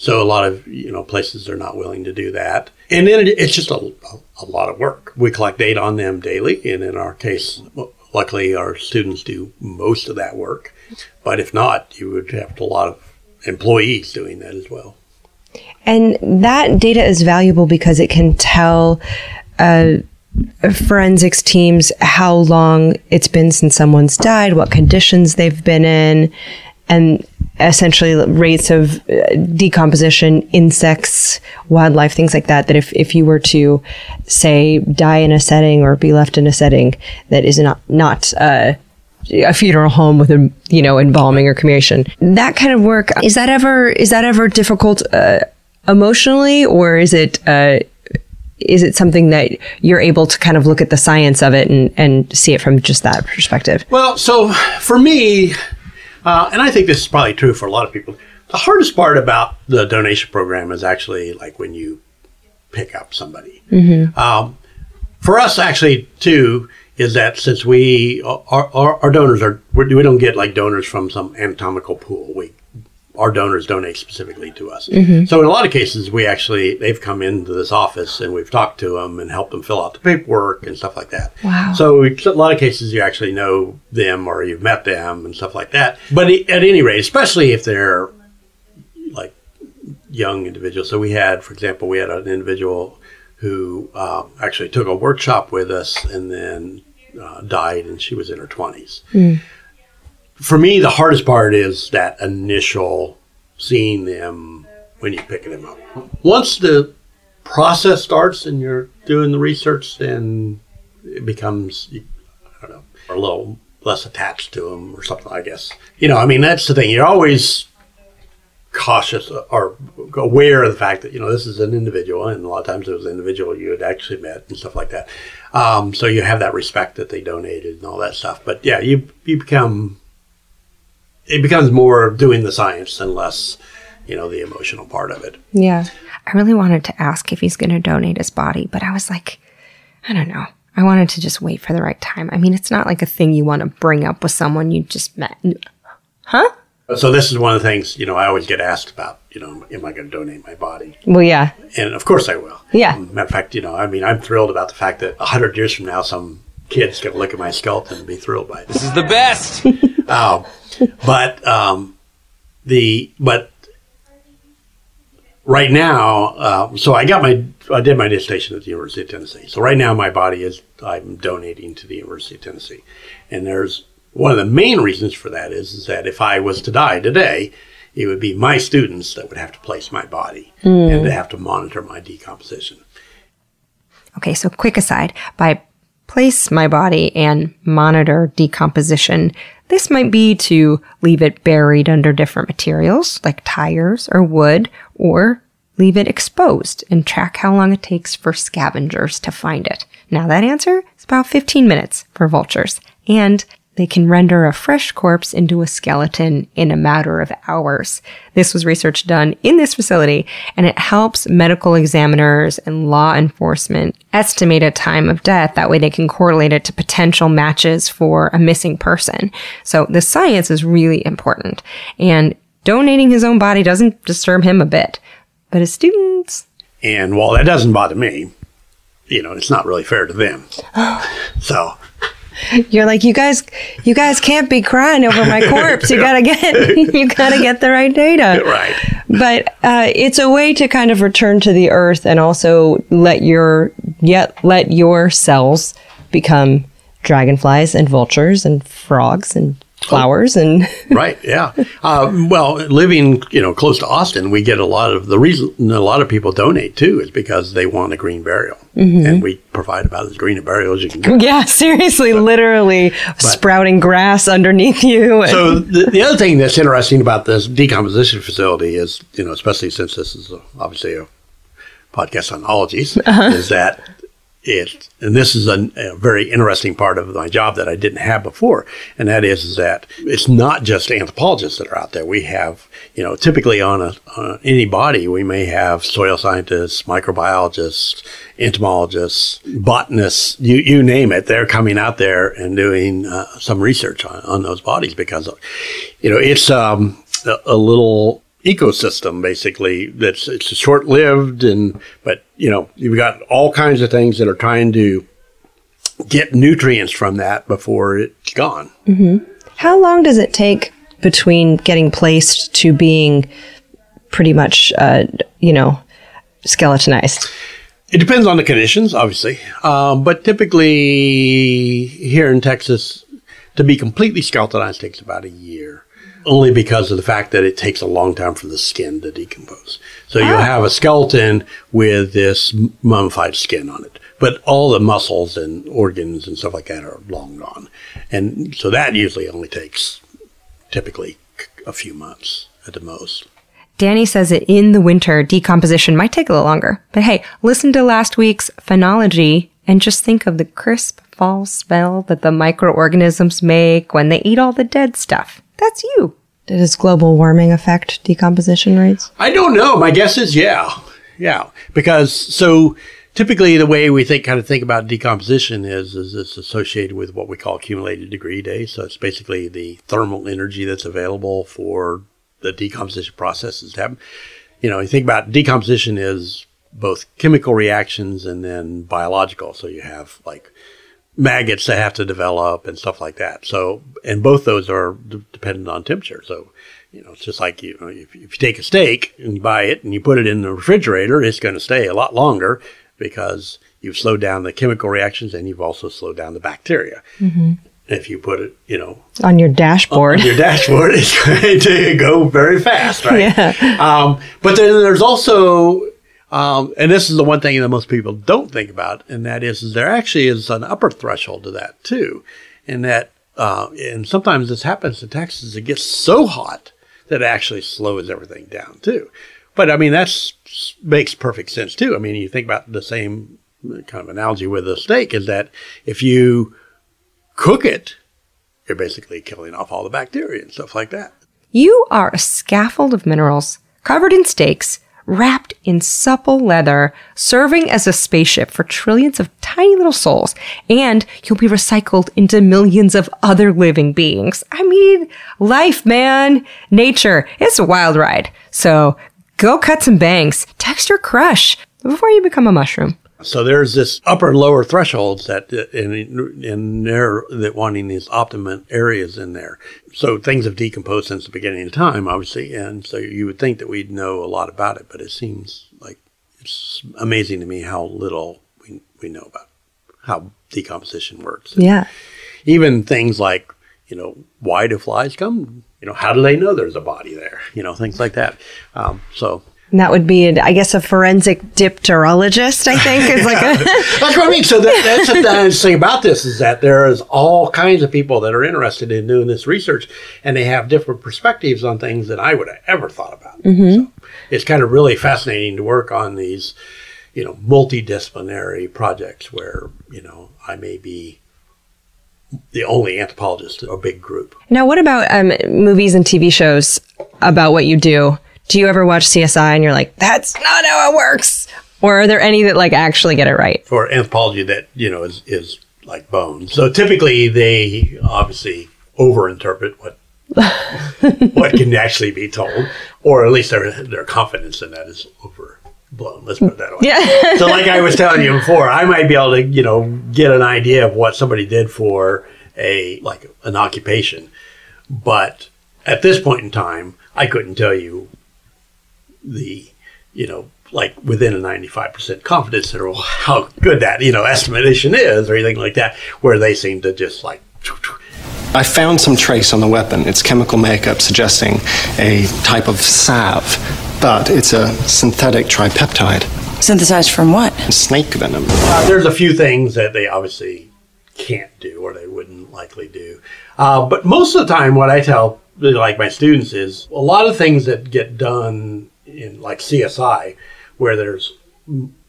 So a lot of you know places are not willing to do that, and then it, it's just a, a, lot of work. We collect data on them daily, and in our case, luckily our students do most of that work. But if not, you would have a lot of employees doing that as well. And that data is valuable because it can tell uh, forensics teams how long it's been since someone's died, what conditions they've been in, and essentially rates of uh, decomposition, insects, wildlife, things like that. That if, if you were to, say, die in a setting or be left in a setting that is not, not uh, a funeral home with a you know embalming or cremation that kind of work is that ever is that ever difficult uh, emotionally or is it uh, is it something that you're able to kind of look at the science of it and, and see it from just that perspective? Well, so for me, uh, and I think this is probably true for a lot of people, the hardest part about the donation program is actually like when you pick up somebody. Um, for us, actually, too, is that since we our, our, our donors we're, we don't get like donors from some anatomical pool. We our donors donate specifically to us. So in a lot of cases, we actually they've come into this office and we've talked to them and helped them fill out the paperwork and stuff like that. Wow. So a lot of cases you actually know them or you've met them and stuff like that. But at any rate, especially if they're like young individuals. So we had, for example, we had an individual who uh, actually took a workshop with us and then uh, died, and she was in her 20s. For me, the hardest part is that initial seeing them when you're picking them up. Once the process starts and you're doing the research, then it becomes, I don't know, a little less attached to them or something, I guess. You know, I mean, that's the thing. You're always cautious or aware of the fact that you know this is an individual, and a lot of times it was an individual you had actually met and stuff like that. Um, so you have that respect that they donated and all that stuff. But yeah, you you become it becomes more doing the science and less you know the emotional part of it. Yeah. I really wanted to ask if he's going to donate his body, but I was like, I don't know. I wanted to just wait for the right time. I mean, it's not like a thing you want to bring up with someone you just met. Huh? So this is one of the things you know I always get asked about. You know, am I going to donate my body? Well, yeah. And of course I will. Yeah. Matter of fact, you know, I mean, I'm thrilled about the fact that a hundred years from now, some kid's going to look at my skeleton and be thrilled by it. This is the best. Um, but um, the but right now, uh, so I got my I did my dissertation at the University of Tennessee. So right now, my body is I'm donating to the University of Tennessee, and there's one of the main reasons for that is is that if I was to die today, it would be my students that would have to place my body and to have to monitor my decomposition. Okay, so quick aside by place my body and monitor decomposition, this might be to leave it buried under different materials like tires or wood, or leave it exposed and track how long it takes for scavengers to find it. Now, that answer is about 15 minutes for vultures, and they can render a fresh corpse into a skeleton in a matter of hours. This was research done in this facility, and it helps medical examiners and law enforcement estimate a time of death. That way they can correlate it to potential matches for a missing person. So the science is really important. And donating his own body doesn't disturb him a bit. But his students, And while that doesn't bother me, you know, it's not really fair to them. Oh. so You're like, you guys, you guys can't be crying over my corpse. You gotta get, you gotta get the right data. right. But uh, it's a way to kind of return to the earth and also let your yet let your cells become dragonflies and vultures and frogs and flowers and right yeah. Uh, well living you know close to austin we get a lot of the reason a lot of people donate too is because they want a green burial. And we provide about as green a burial as you can get. Yeah, seriously, literally sprouting grass underneath you. and- so the, the other thing that's interesting about this decomposition facility is you know especially since this is obviously a podcast on ologies is that it. And this is a, a very interesting part of my job that I didn't have before. And that is, that it's not just anthropologists that are out there. We have you know typically on a on any body we may have soil scientists microbiologists entomologists botanists you you name it. They're coming out there and doing uh, some research on, on those bodies because you know it's um a, a little ecosystem basically that's it's short lived and but you know you've got all kinds of things that are trying to get nutrients from that before it's gone. How long does it take between getting placed to being pretty much, uh, you know, skeletonized? it depends on the conditions obviously. Um, but typically here in texas to be completely skeletonized takes about a year only because of the fact that it takes a long time for the skin to decompose. So you'll ah. have a skeleton with this mummified skin on it, but all the muscles and organs and stuff like that are long gone. And so that usually only takes typically a few months at the most. Danny says that in the winter, decomposition might take a little longer. But hey, listen to last week's phenology and just think of the crisp fall smell that the microorganisms make when they eat all the dead stuff. That's you. Does global warming affect decomposition rates? I don't know. My guess is yeah. Yeah. Because so typically the way we think kind of think about decomposition is is it's associated with what we call accumulated degree days. So it's basically the thermal energy that's available for the decomposition processes to happen. You know, you think about decomposition is both chemical reactions and then biological. So you have like maggots that have to develop and stuff like that. So, and both those are d- dependent on temperature. So, you know, it's just like you know, if, if you take a steak and you buy it and you put it in the refrigerator, it's going to stay a lot longer because you've slowed down the chemical reactions and you've also slowed down the bacteria. Mm-hmm. If you put it, you know, On your dashboard. on your dashboard, it's going to go very fast, right? Yeah. Um, but then there's also, um, and this is the one thing that most people don't think about, and that is, is there actually is an upper threshold to that too, and that, uh, and sometimes this happens in Texas. It gets so hot that it actually slows everything down too. But I mean, that makes perfect sense too. I mean, you think about the same kind of analogy with a steak is that if you cook it, you're basically killing off all the bacteria and stuff like that. You are a scaffold of minerals covered in steaks, wrapped in supple leather, serving as a spaceship for trillions of tiny little souls, and you'll be recycled into millions of other living beings. I mean, life, man, nature, it's a wild ride. So go cut some bangs, text your crush before you become a mushroom. So there's this upper and lower thresholds that uh, in in there that wanting these optimum areas in there. So things have decomposed since the beginning of time, obviously, and so you would think that we'd know a lot about it, but it seems like it's amazing to me how little we we know about how decomposition works. yeah. Even things like you know why do flies come? You know how do they know there's a body there? You know things like that. Um, so And that would be, I guess, a forensic dipterologist, I think, is like a. That's what I mean. So that, that's the nice thing about this is that there is all kinds of people that are interested in doing this research, and they have different perspectives on things that I would have ever thought about. So it's kind of really fascinating to work on these, you know, multidisciplinary projects where you know I may be the only anthropologist in a big group. Now, what about um, movies and TV shows about what you do? Do you ever watch CSI and you're like, that's not how it works? Or are there any that like actually get it right? for anthropology that you know is is like bones. So typically they obviously overinterpret what what can actually be told, or at least their their confidence in that is overblown. Let's put it that way. Yeah. so like I was telling you before, I might be able to you know get an idea of what somebody did for a like an occupation, but at this point in time, I couldn't tell you the you know like within a 95% confidence interval how good that you know estimation is or anything like that where they seem to just like I found some trace on the weapon. It's chemical makeup suggesting a type of salve, but it's a synthetic tripeptide. Synthesized from what? Snake venom. uh, there's a few things that they obviously can't do or they wouldn't likely do uh, but most of the time what i tell like my students is a lot of things that get done in like csi where there's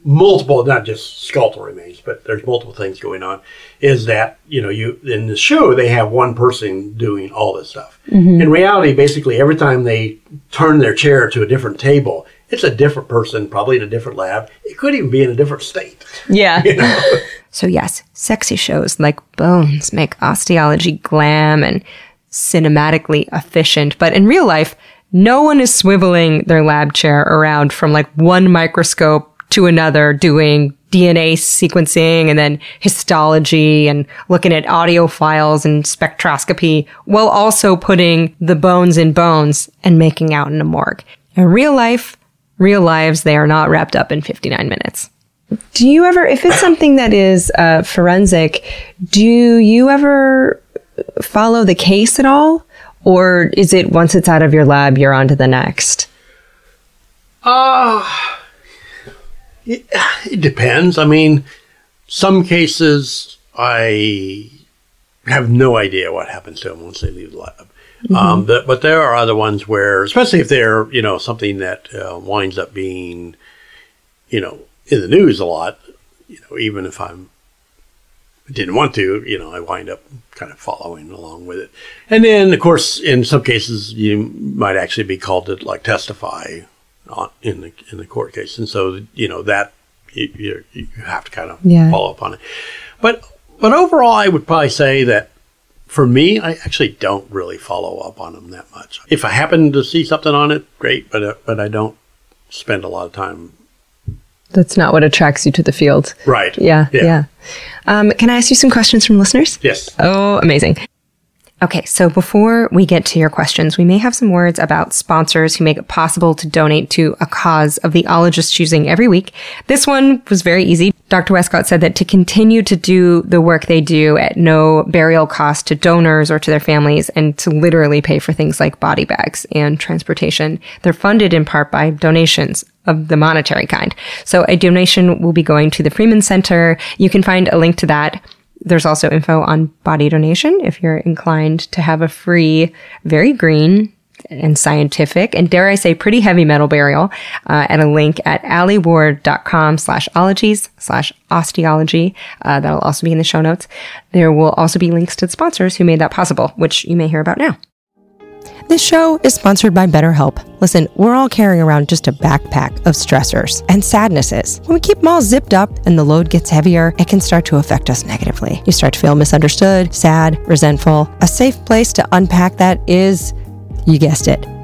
multiple not just skeletal remains but there's multiple things going on is that you know you in the show they have one person doing all this stuff. Mm-hmm. In reality basically every time they turn their chair to a different table it's a different person probably in a different lab. It could even be in a different state. Yeah. you know? So yes, sexy shows like Bones make osteology glam and cinematically efficient, but in real life, no one is swiveling their lab chair around from like one microscope to another doing DNA sequencing and then histology and looking at audio files and spectroscopy while also putting the bones in bones and making out in a morgue. In real life, real lives, they are not wrapped up in 59 minutes. Do you ever, if it's something that is uh, forensic, do you ever follow the case at all? Or is it once it's out of your lab, you're on to the next? Uh, it, it depends. I mean, some cases I have no idea what happens to them once they leave the lab. Um, but, but there are other ones where, especially if they're, you know, something that uh, winds up being, you know, in the news a lot, you know, even if I'm didn't want to, you know, I wind up kind of following along with it. And then, of course, in some cases, you might actually be called to like testify on, in the in the court case, and so you know that you, you, you have to kind of Yeah. follow up on it. But but overall, I would probably say that for me, I actually don't really follow up on them that much. If I happen to see something on it, great, but uh, but I don't spend a lot of time. That's not what attracts you to the field. Right. Yeah, yeah. Um, can I ask you some questions from listeners? Yes. Oh, amazing. Okay, so before we get to your questions, we may have some words about sponsors who make it possible to donate to a cause of the ologist choosing every week. This one was very easy. Dr. Wescott said that to continue to do the work they do at no burial cost to donors or to their families and to literally pay for things like body bags and transportation, they're funded in part by donations of the monetary kind. So a donation will be going to the Freeman Center. You can find a link to that there's also info on body donation if you're inclined to have a free, very green and scientific and dare I say pretty heavy metal burial uh, at a link at alieward.com slash ologies slash osteology. Uh, that'll also be in the show notes. There will also be links to the sponsors who made that possible, which you may hear about now. This show is sponsored by BetterHelp. Listen, we're all carrying around just a backpack of stressors and sadnesses. When we keep them all zipped up and the load gets heavier, it can start to affect us negatively. You start to feel misunderstood, sad, resentful. A safe place to unpack that is, you guessed it,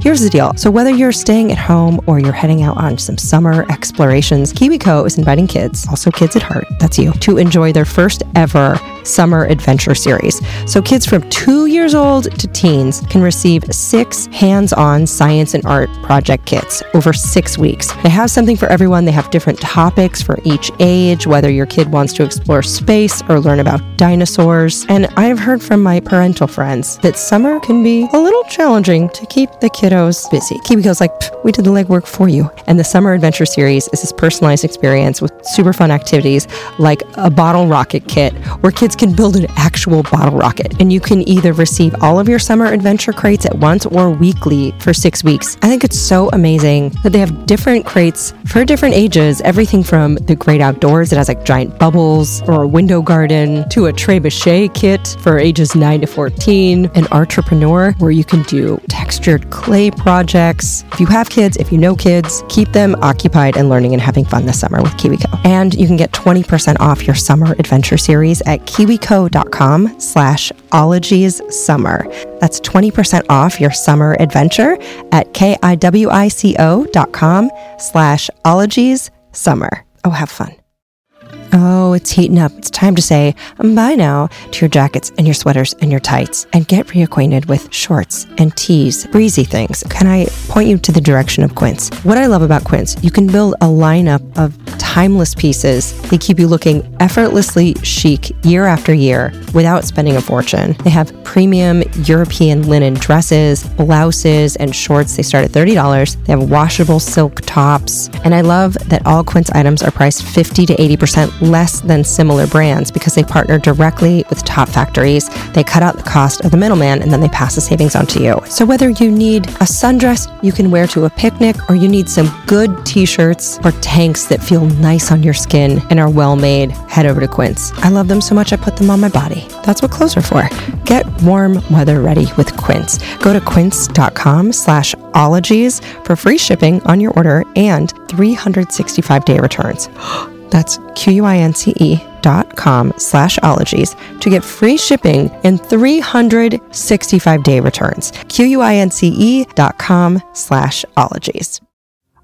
Here's the deal. So whether you're staying at home or you're heading out on some summer explorations, KiwiCo is inviting kids, also kids at heart, that's you, to enjoy their first ever summer adventure series. So kids from two years old to teens can receive six hands-on science and art project kits over six weeks. They have something for everyone. They have different topics for each age, whether your kid wants to explore space or learn about dinosaurs. And I've heard from my parental friends that summer can be a little challenging to keep the kiddos busy. KiwiCo's like, we did the legwork for you. And the Summer Adventure Series is this personalized experience with super fun activities like a bottle rocket kit where kids can build an actual bottle rocket. And you can either receive all of your summer adventure crates at once or weekly for six weeks. I think it's so amazing that they have different crates for different ages, everything from the great outdoors that has like giant bubbles or a window garden to a trebuchet kit for ages 9 to 14, an entrepreneur where you can do textured clay projects. If you have kids, if you know kids, keep them occupied and learning and having fun this summer with KiwiCo. And you can get 20% off your summer adventure series at kiwico.com slash ologies summer. That's 20% off your summer adventure at K-I-W-I-C-O dot com slash ologies summer. Oh, have fun. Oh, it's heating up. It's time to say bye now to your jackets and your sweaters and your tights and get reacquainted with shorts and tees, breezy things. Can I point you to the direction of Quince? What I love about Quince, you can build a lineup of timeless pieces. They keep you looking effortlessly chic year after year without spending a fortune. They have premium European linen dresses, blouses, and shorts. They start at $30. They have washable silk tops. And I love that all Quince items are priced 50 to 80% less than similar brands because they partner directly with top factories. They cut out the cost of the middleman and then they pass the savings on to you. So whether you need a sundress, you can wear to a picnic or you need some good t shirts or tanks that feel nice on your skin and are well made, head over to Quince. I love them so much I put them on my body. That's what clothes are for. Get warm weather ready with Quince. Go to quince.com slash ologies for free shipping on your order and 365 day returns. That's Q-U-I-N-C-E dot com slash ologies to get free shipping and 365 day returns. Q-U-I-N-C-E dot com slash ologies.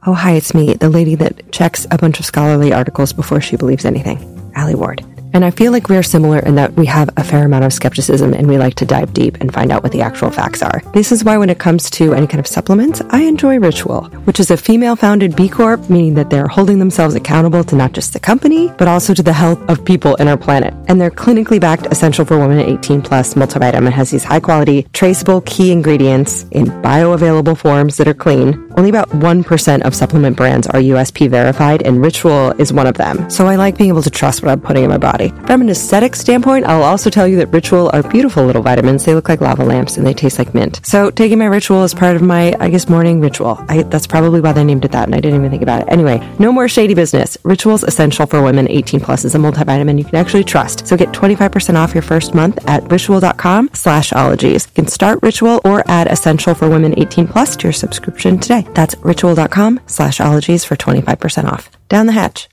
Oh, hi, it's me, the lady that checks a bunch of scholarly articles before she believes anything. Allie Ward. And I feel like we're similar in that we have a fair amount of skepticism and we like to dive deep and find out what the actual facts are. This is why when it comes to any kind of supplements, I enjoy Ritual, which is a female founded B Corp, meaning that they're holding themselves accountable to not just the company, but also to the health of people in our planet. And their clinically backed essential for women 18 plus multivitamin has these high quality, traceable key ingredients in bioavailable forms that are clean. Only about 1% of supplement brands are USP verified, and Ritual is one of them. So I like being able to trust what I'm putting in my body. From an aesthetic standpoint, I'll also tell you that Ritual are beautiful little vitamins. They look like lava lamps and they taste like mint. So taking my Ritual is part of my, I guess, morning ritual. I, that's probably why they named it that, and I didn't even think about it. Anyway, no more shady business. Ritual's essential for women 18 plus is a multivitamin you can actually trust. So get 25% off your first month at ritual.com slash ologies. You can start Ritual or add essential for women 18 plus to your subscription today. That's ritual.com slash ologies for 25% off. Down the hatch.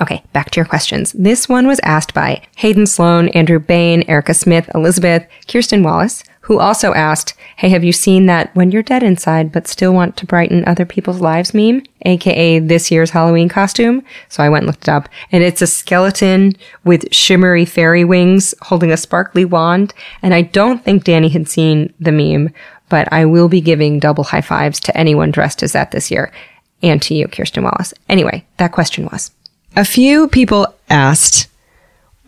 Okay, back to your questions. This one was asked by Hayden Sloan, Andrew Bain, Erica Smith, Elizabeth, Kirsten Wallace, who also asked, Hey, have you seen that when you're dead inside but still want to brighten other people's lives meme? AKA this year's Halloween costume. So I went and looked it up. And it's a skeleton with shimmery fairy wings holding a sparkly wand. And I don't think Danny had seen the meme, but I will be giving double high fives to anyone dressed as that this year. And to you, Kirsten Wallace. Anyway, that question was. A few people asked,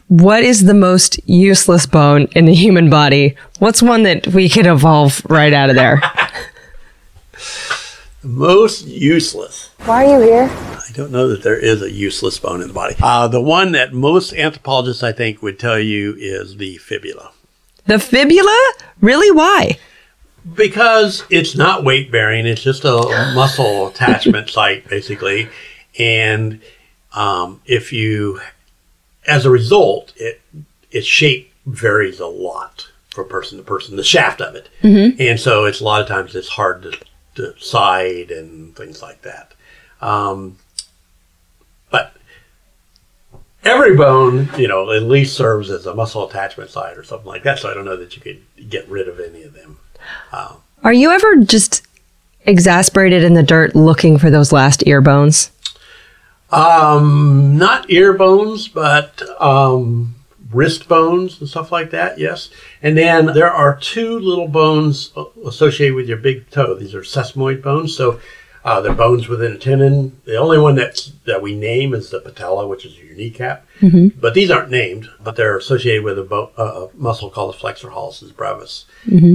what is the most useless bone in the human body? What's one that we could evolve right out of there? Most useless. Why are you here? I don't know that there is a useless bone in the body. Uh, the one that most anthropologists, I think, would tell you is the fibula. the fibula? Really? Why? because it's not weight bearing it's just a muscle attachment site basically and um, if you as a result it its shape varies a lot from person to person the shaft of it. And so it's a lot of times it's hard to, to side and things like that. Um, but every bone you know at least serves as a muscle attachment site or something like that so i don't know that you could get rid of any of them. Are you ever just exasperated in the dirt looking for those last ear bones? Um, not ear bones, but um, wrist bones and stuff like that. Yes, and then there are two little bones associated with your big toe. These are sesamoid bones. So uh, they're bones within a tendon. The only one that's that we name is the patella, which is your kneecap. But these aren't named, but they're associated with a, bo- uh, a muscle called the flexor hallucis brevis.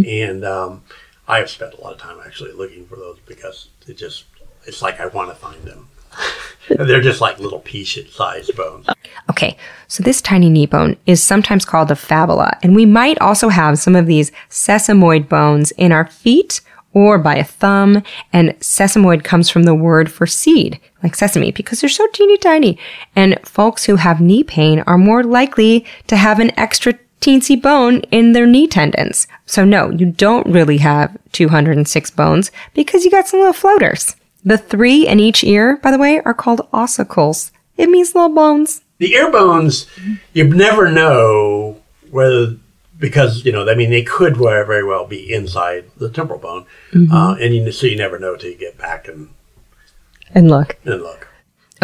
And um, I have spent a lot of time actually looking for those because it just it's like I want to find them. They're just like little pea-shaped sized bones. Okay, so this tiny knee bone is sometimes called a fabella, and we might also have some of these sesamoid bones in our feet or by a thumb. And sesamoid comes from the word for seed, like sesame, because they're so teeny tiny. And folks who have knee pain are more likely to have an extra teensy bone in their knee tendons. So no, you don't really have 206 bones because you got some little floaters. The three in each ear, by the way, are called ossicles. It means little bones. The ear bones, you never know whether because you know I mean they could very well be inside the temporal bone, uh, and you, so you never know till you get back and, And look. and look.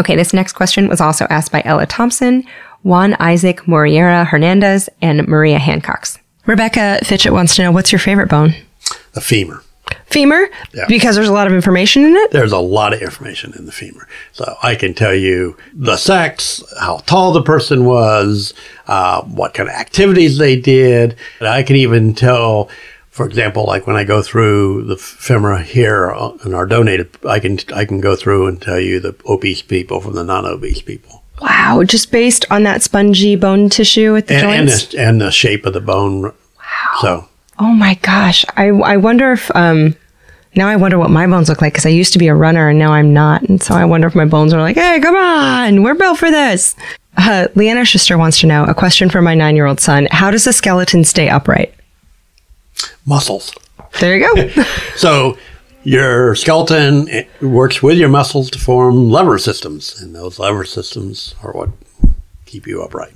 Okay, this next question was also asked by Ella Thompson, Juan Isaac Moriera Hernandez, and Maria Hancox. Rebecca Fitchett wants to know what's your favorite bone? The femur. Femur? Yeah. Because there's a lot of information in it? There's a lot of information in the femur, so I can tell you the sex, how tall the person was, uh, what kind of activities they did. And I can even tell. For example, like when I go through the femur here in our donated, I can I can go through and tell you the obese people from the non-obese people. Wow, just based on that spongy bone tissue at the and, and, joints? the, and the shape of the bone. Wow. So Oh my gosh. I, I wonder if, um, now I wonder what my bones look like because I used to be a runner and now I'm not. And so I wonder if my bones are like, hey, come on, we're built for this. Uh, Leanna Schuster wants to know a question for my nine year old son. How does a skeleton stay upright? Muscles. There you go. So your skeleton works with your muscles to form lever systems, and those lever systems are what keep you upright.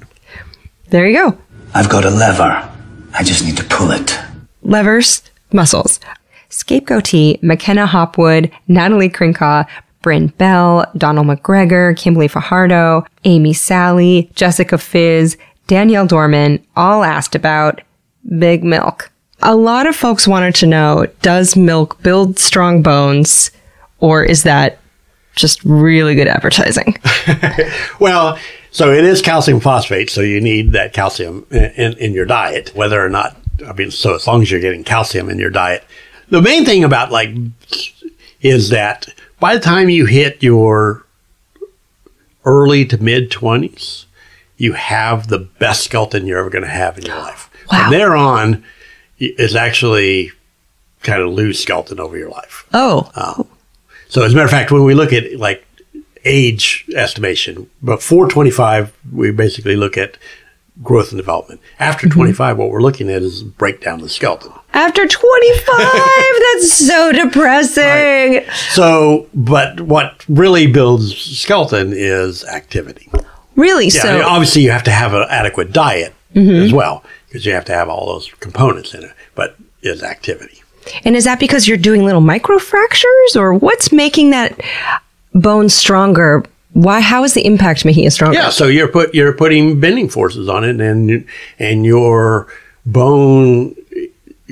there you go. I've got a lever. I just need to pull it. Levers, muscles. Scapegoatee, McKenna Hopwood, Natalie Krinkaw, Bryn Bell, Donald McGregor, Kimberly Fajardo, Amy Sally, Jessica Fizz, Danielle Dorman all asked about Big Milk. A lot of folks wanted to know, does milk build strong bones or is that just really good advertising? Well, so it is calcium phosphate, so you need that calcium in, in, in your diet, whether or not, I mean, so as long as you're getting calcium in your diet. The main thing about like is that by the time you hit your early to mid 20s, you have the best skeleton you're ever going to have in your life. Wow. From there on, is actually kind of lose skeleton over your life. Oh, um, So as a matter of fact, when we look at like age estimation, before 25, we basically look at growth and development. After mm-hmm. 25, what we're looking at is breakdown of the skeleton. after 25, that's so depressing. So, but what really builds skeleton is activity. Really? Yeah, so I mean, obviously you have to have an adequate diet mm-hmm. as well because you have to have all those components in it, but is activity. And is that because you're doing little microfractures or what's making that bone stronger? Why how is the impact making it stronger? Yeah, so you're put you're putting bending forces on it, and and your bone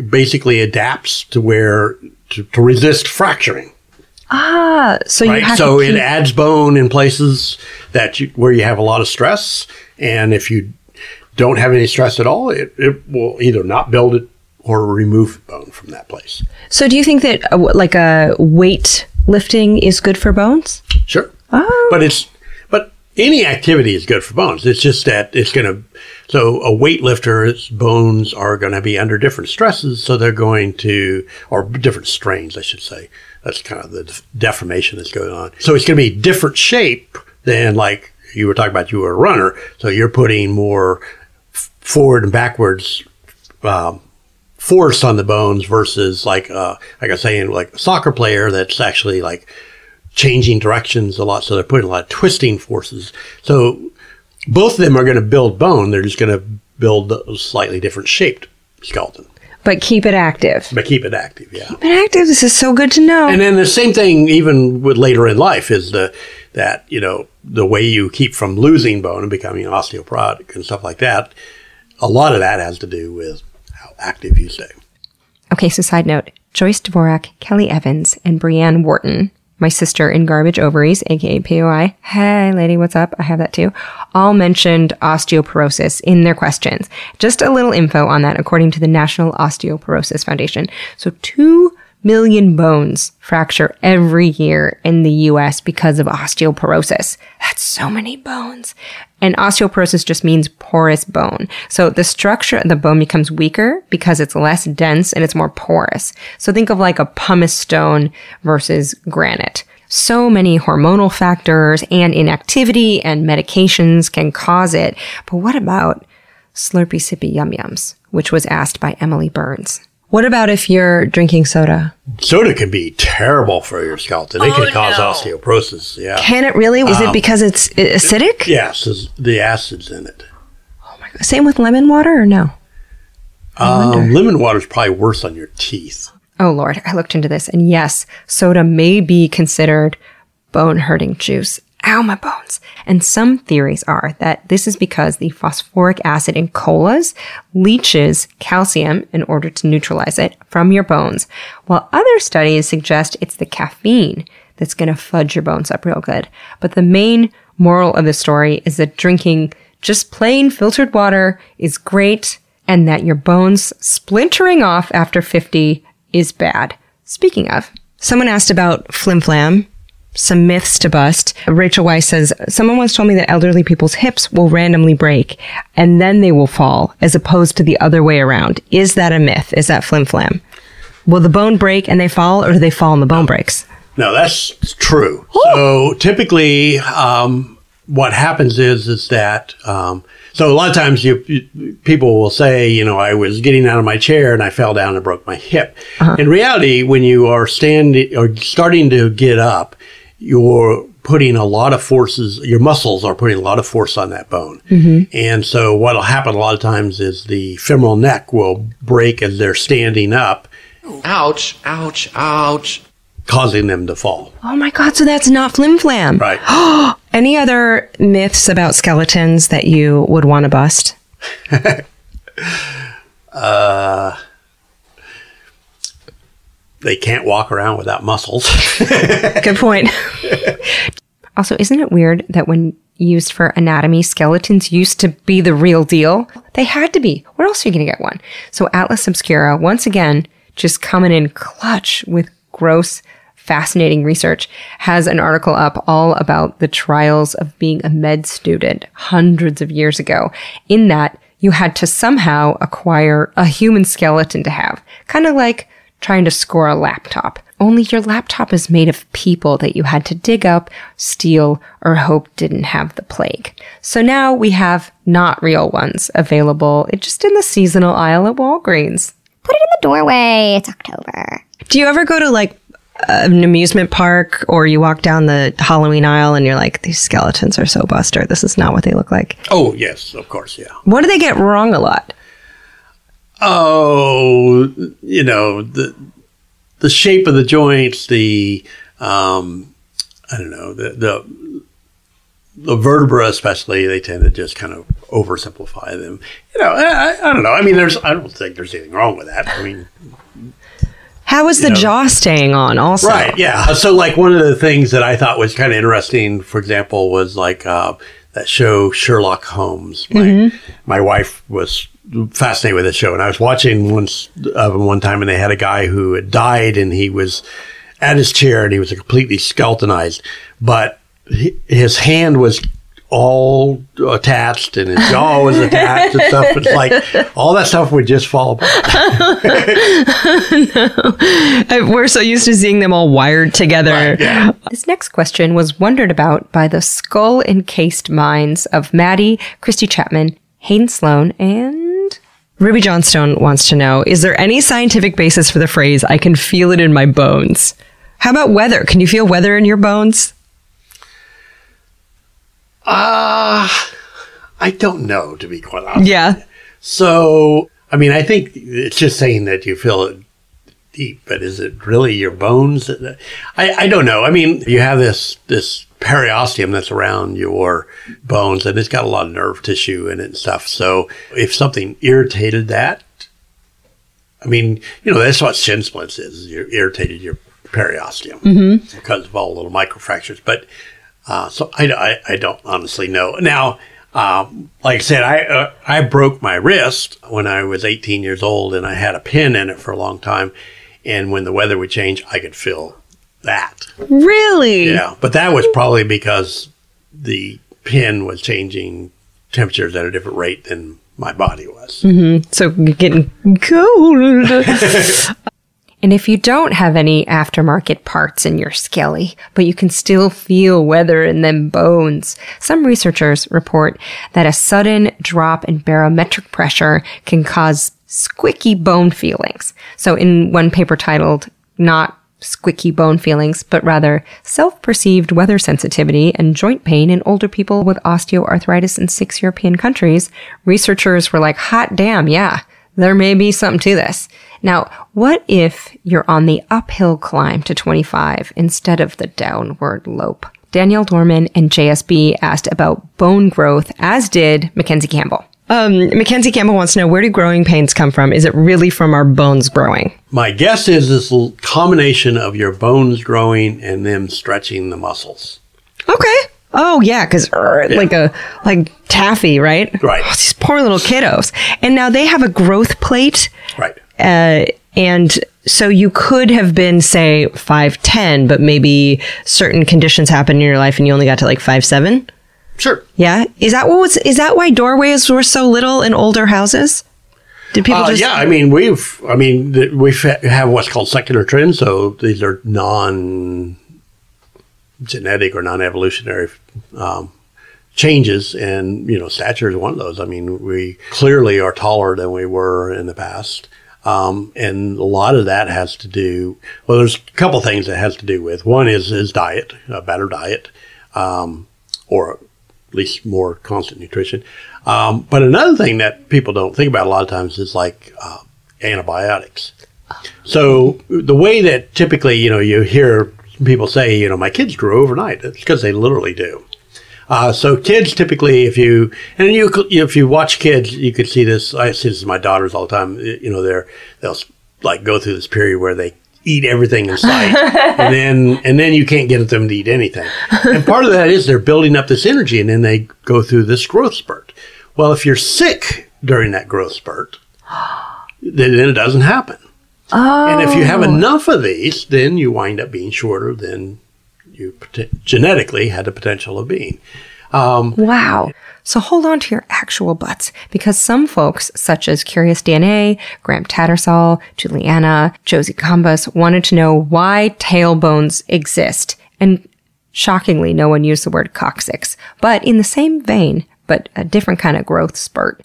basically adapts to where to, to resist fracturing. Ah, so you Right, have so it adds bone in places that you, where you have a lot of stress, and if you don't have any stress at all, it, it will either not build it or remove bone from that place. So do you think that uh, like a weight lifting is good for bones? Sure. Oh. But it's but any activity is good for bones. It's just that it's going to so a weightlifter's bones are going to be under different stresses, so they're going to or different strains, I should say. That's kind of the deformation that's going on. So it's going to be different shape than like you were talking about. You were a runner, so you're putting more forward and backwards um, force on the bones versus like uh, like I was saying, like a soccer player that's actually like changing directions a lot. So they're putting a lot of twisting forces. So both of them are going to build bone. They're just going to build a slightly different shaped skeleton, But keep it active. but keep it active. Yeah. Keep it active. This is so good to know. And then the same thing, even with later in life, is the that you know the way you keep from losing bone and becoming osteoporotic and stuff like that. A lot of that has to do with how active you stay. Okay, so side note Joyce Dvorak, Kelly Evans, and Brianne Wharton, my sister in Garbage Ovaries, aka POI. Hey, lady, what's up? I have that too. All mentioned osteoporosis in their questions. Just a little info on that according to the National Osteoporosis Foundation. So, two million bones fracture every year in the US because of osteoporosis. That's so many bones. And osteoporosis just means porous bone. So the structure of the bone becomes weaker because it's less dense and it's more porous. So think of like a pumice stone versus granite. So many hormonal factors and inactivity and medications can cause it. But what about slurpy sippy yum yums, which was asked by Emily Burns? What about if you're drinking soda? Soda can be terrible for your skeleton. It can cause osteoporosis. Yeah. Can it really? Is it because it's acidic? Yes, there's the acids in it. Same with lemon water or no? Um, lemon water is probably worse on your teeth. Oh Lord, I looked into this and yes, soda may be considered bone hurting juice. Ow, my bones. And some theories are that this is because the phosphoric acid in colas leaches calcium in order to neutralize it from your bones, while other studies suggest it's the caffeine that's going to fudge your bones up real good. But the main moral of the story is that drinking just plain filtered water is great and that your bones splintering off after 50 is bad. Speaking of, someone asked about flim flam some myths to bust. Rachel Weiss says, someone once told me that elderly people's hips will randomly break and then they will fall as opposed to the other way around. Is that a myth? Is that flim flam? Will the bone break and they fall or do they fall and the bone breaks? No, that's true. So typically, um, what happens is is that um, so a lot of times you, you people will say, you know, I was getting out of my chair and I fell down and broke my hip. In reality, when you are standing or starting to get up, you're putting a lot of forces. Your muscles are putting a lot of force on that bone, mm-hmm. and so what'll happen a lot of times is the femoral neck will break as they're standing up, Ouch, ouch, ouch. causing them to fall. Oh my God. So that's not flim flam. Right. Any other myths about skeletons that you would want to bust? Uh, they can't walk around without muscles. Good point. Also, isn't it weird that when used for anatomy, skeletons used to be the real deal? They had to be. Where else are you going to get one? So Atlas Obscura, once again, just coming in clutch with gross, fascinating research, has an article up all about the trials of being a med student hundreds of years ago. In that, you had to somehow acquire a human skeleton to have. Kind of like trying to score a laptop. Only your laptop is made of people that you had to dig up, steal, or hope didn't have the plague. So now we have not real ones available It's just in the seasonal aisle at Walgreens. Put it in the doorway. It's October. Do you ever go to like an amusement park or you walk down the Halloween aisle and you're like, these skeletons are so buster. This is not what they look like. oh, yes, of course, yeah. What do they get wrong a lot? Oh, you know the the shape of the joints, the um, I don't know the the the vertebra, especially, they tend to just kind of oversimplify them. You know, I, I- don't know. I mean, there's I don't think there's anything wrong with that. I mean, How is the know. jaw staying on also? Right. Yeah. So, like, one of the things that I thought was kind of interesting, for example, was like uh, that show Sherlock Holmes. My, my wife was fascinated with the show, and I was watching once uh, one time, and they had a guy who had died, and he was at his chair, and he was completely skeletonized, but his hand was all attached and his jaw was attached and stuff. It's like all that stuff would just fall apart. Uh, We're so used to seeing them all wired together. Yeah. This next question was wondered about by the skull encased minds of Maddie, Christy Chapman, Hayden Sloan, and Ruby Johnstone wants to know Is there any scientific basis for the phrase, I can feel it in my bones? How about weather? Can you feel weather in your bones? Uh, I don't know, to be quite honest. Yeah. So, I mean, I think it's just saying that you feel it deep, but is it really your bones? I, I don't know. I mean, you have this this periosteum that's around your bones, and it's got a lot of nerve tissue in it and stuff. So, if something irritated that, I mean, you know, that's what shin splints is. You irritated your periosteum because of all the little microfractures. But uh, so I, I, I don't honestly know. Now, um, like I said, I uh, I broke my wrist when I was 18 years old, and I had a pin in it for a long time. And when the weather would change, I could feel that. Really? Yeah, but that was probably because the pin was changing temperatures at a different rate than my body was. Mm-hmm. So you're getting cold. And if you don't have any aftermarket parts in your skelly, but you can still feel weather in them bones, some researchers report that a sudden drop in barometric pressure can cause squicky bone feelings. So in one paper titled, not squicky bone feelings, but rather self-perceived weather sensitivity and joint pain in older people with osteoarthritis in six European countries, researchers were like, hot damn, yeah, there may be something to this. Now, what if you're on the uphill climb to 25 instead of the downward lope? Danielle Dorman and JSB asked about bone growth, as did Mackenzie Campbell. Um, Mackenzie Campbell wants to know where do growing pains come from? Is it really from our bones growing? My guess is this combination of your bones growing and them stretching the muscles. Okay. Oh yeah, because like a like taffy, right? Right. Oh, these poor little kiddos. And now they have a growth plate, Right. uh, And so you could have been, say, 5'10, but maybe certain conditions happened in your life and you only got to like 5'7. Sure. Yeah. Is that what was, is that why doorways were so little in older houses? Did people Uh, just, yeah, I mean, we've, I mean, th- we've have what's called secular trends. So these are non genetic or non evolutionary um, changes. And, you know, stature is one of those. I mean, we clearly are taller than we were in the past. Um, and a lot of that has to do, well, there's a couple things that has to do with. One is, is diet, a better diet, um, or at least more constant nutrition. Um, but another thing that people don't think about a lot of times is like uh, antibiotics. So the way that typically, you know, you hear people say, you know, my kids grew overnight. It's because they literally do. Uh, so kids typically, if you and you, if you watch kids, you could see this. I see this with my daughters all the time. You know, they're they'll like go through this period where they eat everything in sight, and then and then you can't get them to eat anything. And part of that is they're building up this energy, and then they go through this growth spurt. Well, if you're sick during that growth spurt, then, it doesn't happen. And if you have oh. enough of these, then you wind up being shorter than you pot- genetically had the potential of being. Um, wow. So hold on to your actual butts because some folks, such as Curious DNA, Graham Tattersall, Juliana, Josie Combus, wanted to know why tailbones exist. And shockingly, no one used the word coccyx. But in the same vein, but a different kind of growth spurt.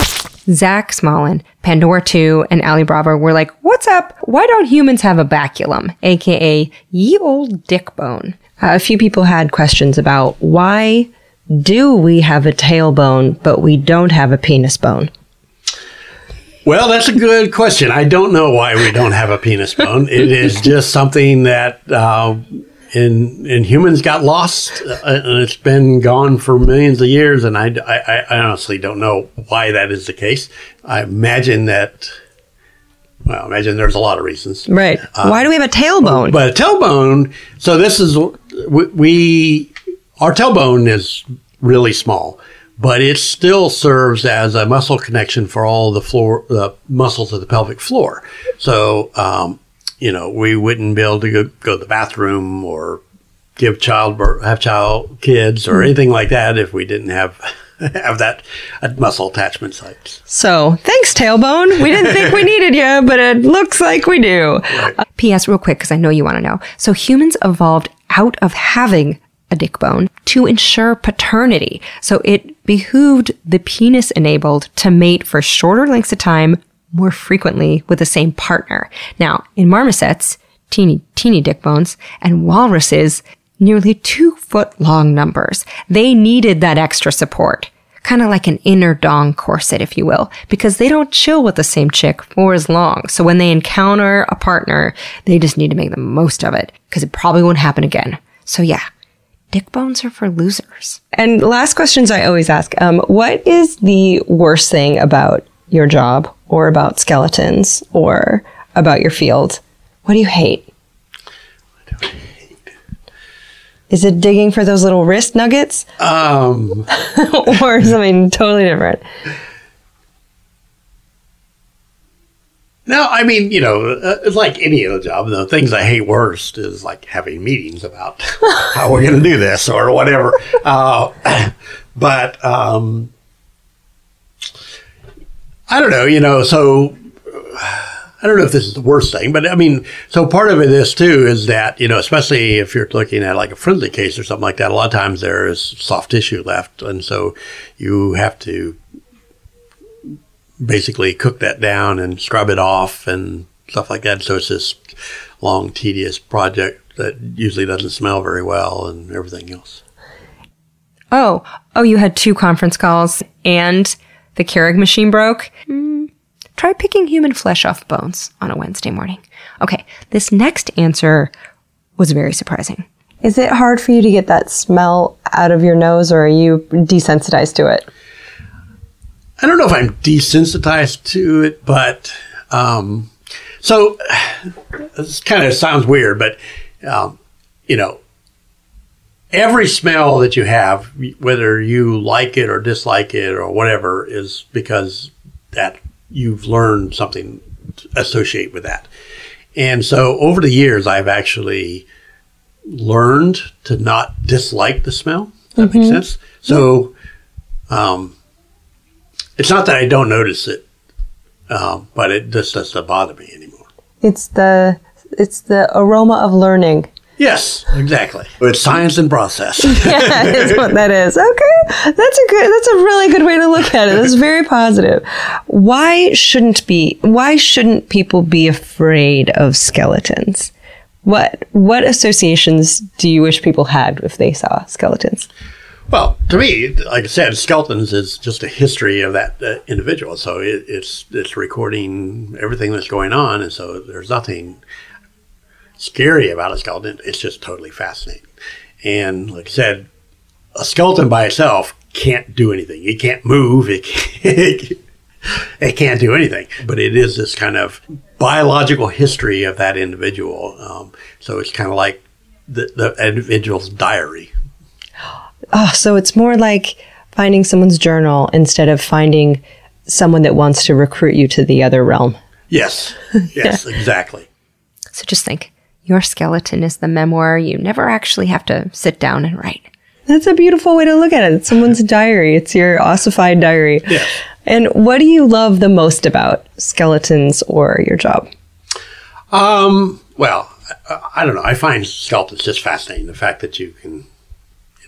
Zach Smolin, Pandora 2, and Ali Bravo were like, What's up? Why don't humans have a baculum, aka ye old dick bone? Uh, a few people had questions about why do we have a tailbone, but we don't have a penis bone? Well, that's a good question. I don't know why we don't have a penis bone. It is just something that uh, in in humans got lost, uh, and it's been gone for millions of years. And I, I, I honestly don't know why that is the case. I imagine that. Well, imagine there's a lot of reasons. Right. why do we have a tailbone? But a tailbone. So this is we, we our tailbone is really small, but it still serves as a muscle connection for all the floor, the muscles of the pelvic floor. So um, you know we wouldn't be able to go, go to the bathroom or give childbirth, have child kids or anything like that if we didn't have have that uh, muscle attachment site. so thanks, tailbone. We didn't think we needed you, but it looks like we do. P.S. real quick, because I know you want to know. So humans evolved out of having a dick bone to ensure paternity. So it behooved the penis enabled to mate for shorter lengths of time more frequently with the same partner. Now, in marmosets, teeny, teeny dick bones, and walruses, nearly two foot long numbers, they needed that extra support. Kind of like an inner dong corset, if you will, because they don't chill with the same chick for as long. So when they encounter a partner, they just need to make the most of it because it probably won't happen again. So yeah, dick bones are for losers. And last questions I always ask um, What is the worst thing about your job or about skeletons or about your field? What do you hate? Is it digging for those little wrist nuggets Um, or something totally different? No, I mean, you know, uh, it's like any other job. The things I hate worst is like having meetings about how we're going to do this or whatever. Uh, but um, I don't know, you know, so I don't know if this is the worst thing, but I mean, so part of it is too is that, you know, especially if you're looking at like a friendly case or something like that, a lot of times there is soft tissue left. And so you have to basically cook that down and scrub it off and stuff like that. So it's this long, tedious project that usually doesn't smell very well and everything else. Oh, oh, you had two conference calls and the Keurig machine broke? Mm, try picking human flesh off bones on a Wednesday morning. Okay, this next answer was very surprising. Is it hard for you to get that smell out of your nose or are you desensitized to it? I don't know if I'm desensitized to it, but um, so this kind of sounds weird, but um, you know, every smell that you have, whether you like it or dislike it or whatever, is because that you've learned something associate with that. And so over the years, I've actually learned to not dislike the smell. That makes sense. So, um, it's not that I don't notice it, um, but it just doesn't bother me anymore. It's the it's the aroma of learning. Yes, exactly. It's science and process. yeah, is what that is. Okay, that's a good. That's a really good way to look at it. That's very positive. Why shouldn't be? Why shouldn't people be afraid of skeletons? What what associations do you wish people had if they saw skeletons? Well, to me, like I said, skeletons is just a history of that uh, individual. So it, it's it's recording everything that's going on, and so there's nothing scary about a skeleton. It's just totally fascinating. And like I said, a skeleton by itself can't do anything. It can't move. It can't, it can't do anything. But it is this kind of biological history of that individual. Um, so it's kind of like the, the individual's diary. Oh, so it's more like finding someone's journal instead of finding someone that wants to recruit you to the other realm. Yes. Yes, exactly. So just think your skeleton is the memoir you never actually have to sit down and write. That's a beautiful way to look at it. It's someone's diary. It's your ossified diary. Yes. And what do you love the most about skeletons or your job? Um, well, I, I don't know. I find skeletons just fascinating. The fact that you can, you know,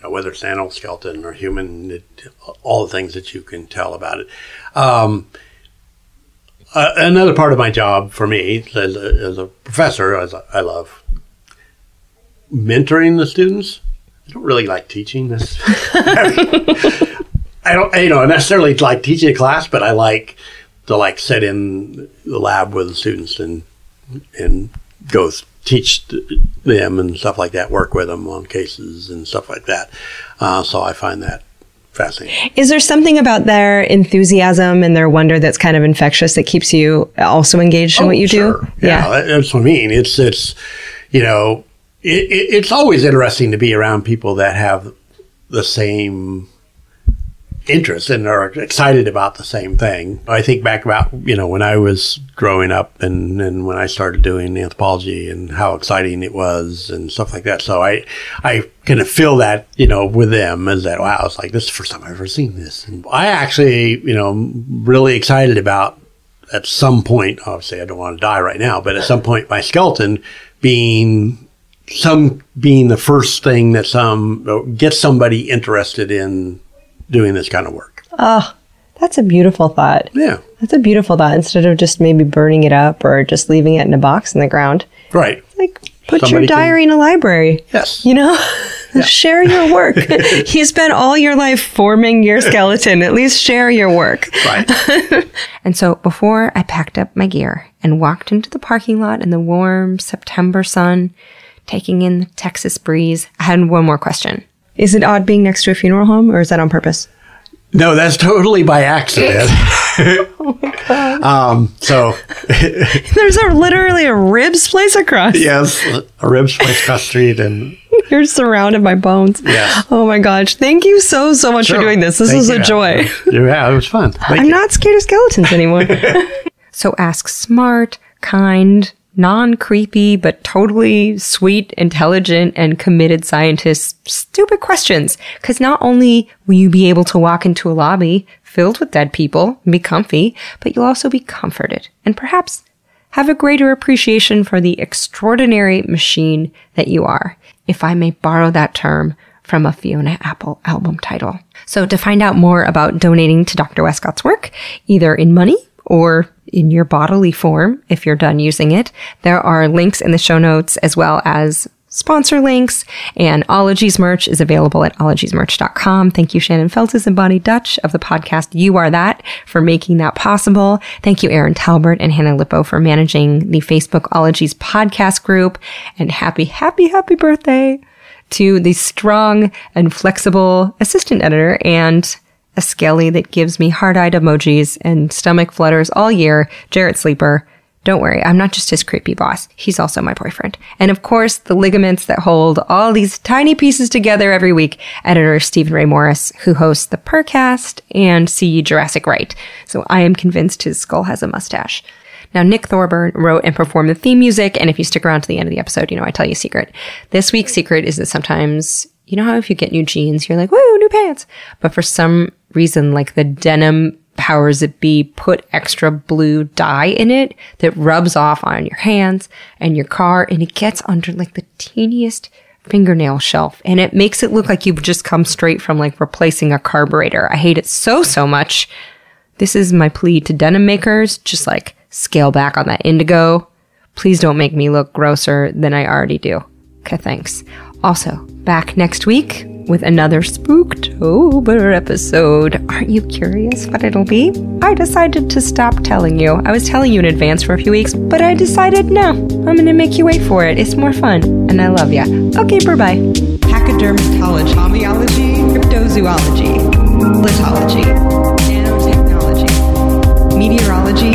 whether it's an animal skeleton or human, it, all the things that you can tell about it. Um, uh, another part of my job for me as a, as a professor, as I love mentoring the students. I don't really like teaching this. I don't, you know, necessarily like teaching a class, but I like to like sit in the lab with the students and and go teach them and stuff like that. Work with them on cases and stuff like that. Uh, so I find that fascinating. Is there something about their enthusiasm and their wonder that's kind of infectious that keeps you also engaged in what you Oh, sure. do? Yeah, that- that's what I mean. It's it's you know it, it, it's always interesting to be around people that have the same interests and are excited about the same thing. I think back about you know when I was growing up and and when I started doing anthropology and how exciting it was and stuff like that. So I I kind of feel that you know with them as that wow it's like this is the first time I've ever seen this. And I actually you know really excited about at some point, obviously I don't want to die right now, but at some point my skeleton being some being the first thing that some gets somebody interested in doing this kind of work. Oh, that's a beautiful thought. Yeah. That's a beautiful thought. Instead of just maybe burning it up or just leaving it in a box in the ground, Right. like put Somebody your can- diary in a library. Yes. You know, share your work. you spent all your life forming your skeleton. At least share your work. Right. And so before I packed up my gear and walked into the parking lot in the warm September sun, taking in the Texas breeze, I had one more question. Is it odd being next to a funeral home, or is that on purpose? No, that's totally by accident. Oh my um, so There's a literally a ribs place across. yes, a ribs place across the street and You're surrounded by bones. Yes. Oh my gosh. Thank you so, so much for doing this. This Thank was a you. joy. Yeah, it was fun. Thank I'm you. not scared of skeletons anymore. So ask smart, kind, non creepy, but totally sweet, intelligent, and committed scientists stupid questions. Because not only will you be able to walk into a lobby filled with dead people and be comfy, but you'll also be comforted and perhaps have a greater appreciation for the extraordinary machine that you are, if I may borrow that term from a Fiona Apple album title. So to find out more about donating to Dr. Wescott's work, either in money or in your bodily form, if you're done using it, there are links in the show notes as well as sponsor links and Ologies merch is available at ologiesmerch.com. Thank you, Shannon Feltus and Boni Dutch of the podcast You Are That for making that possible. Thank you, Erin Talbert and Hannah Lipow for managing the Facebook Ologies podcast group and happy, happy, happy birthday to the strong and flexible assistant editor and a skelly that gives me heart-eyed emojis and stomach flutters all year, Jarrett Sleeper. Don't worry, I'm not just his creepy boss. He's also my boyfriend. And of course, the ligaments that hold all these tiny pieces together every week, editor Stephen Ray Morris, who hosts the Purrcast and See Jurassic Right. So I am convinced his skull has a mustache. Now, Nick Thorburn wrote and performed the theme music. And if you stick around to the end of the episode, you know, I tell you a secret. This week's secret is that sometimes, you know how if you get new jeans, you're like, woo, new pants. But for some reason, like the denim powers that be put extra blue dye in it that rubs off on your hands and your car and it gets under like the teeniest fingernail shelf and it makes it look like you've just come straight from like replacing a carburetor. I hate it so, so much. This is my plea to denim makers. Just like scale back on that indigo. Please don't make me look grosser than I already do. Okay, thanks. Also, back next week with another Spooktober episode. Aren't you curious what it'll be? I decided to stop telling you. I was telling you in advance for a few weeks, but I decided no, I'm gonna make you wait for it. It's more fun, and I love ya. Okay, bye bye. Pachydermatology, homeology, cryptozoology, litology, nanotechnology, meteorology,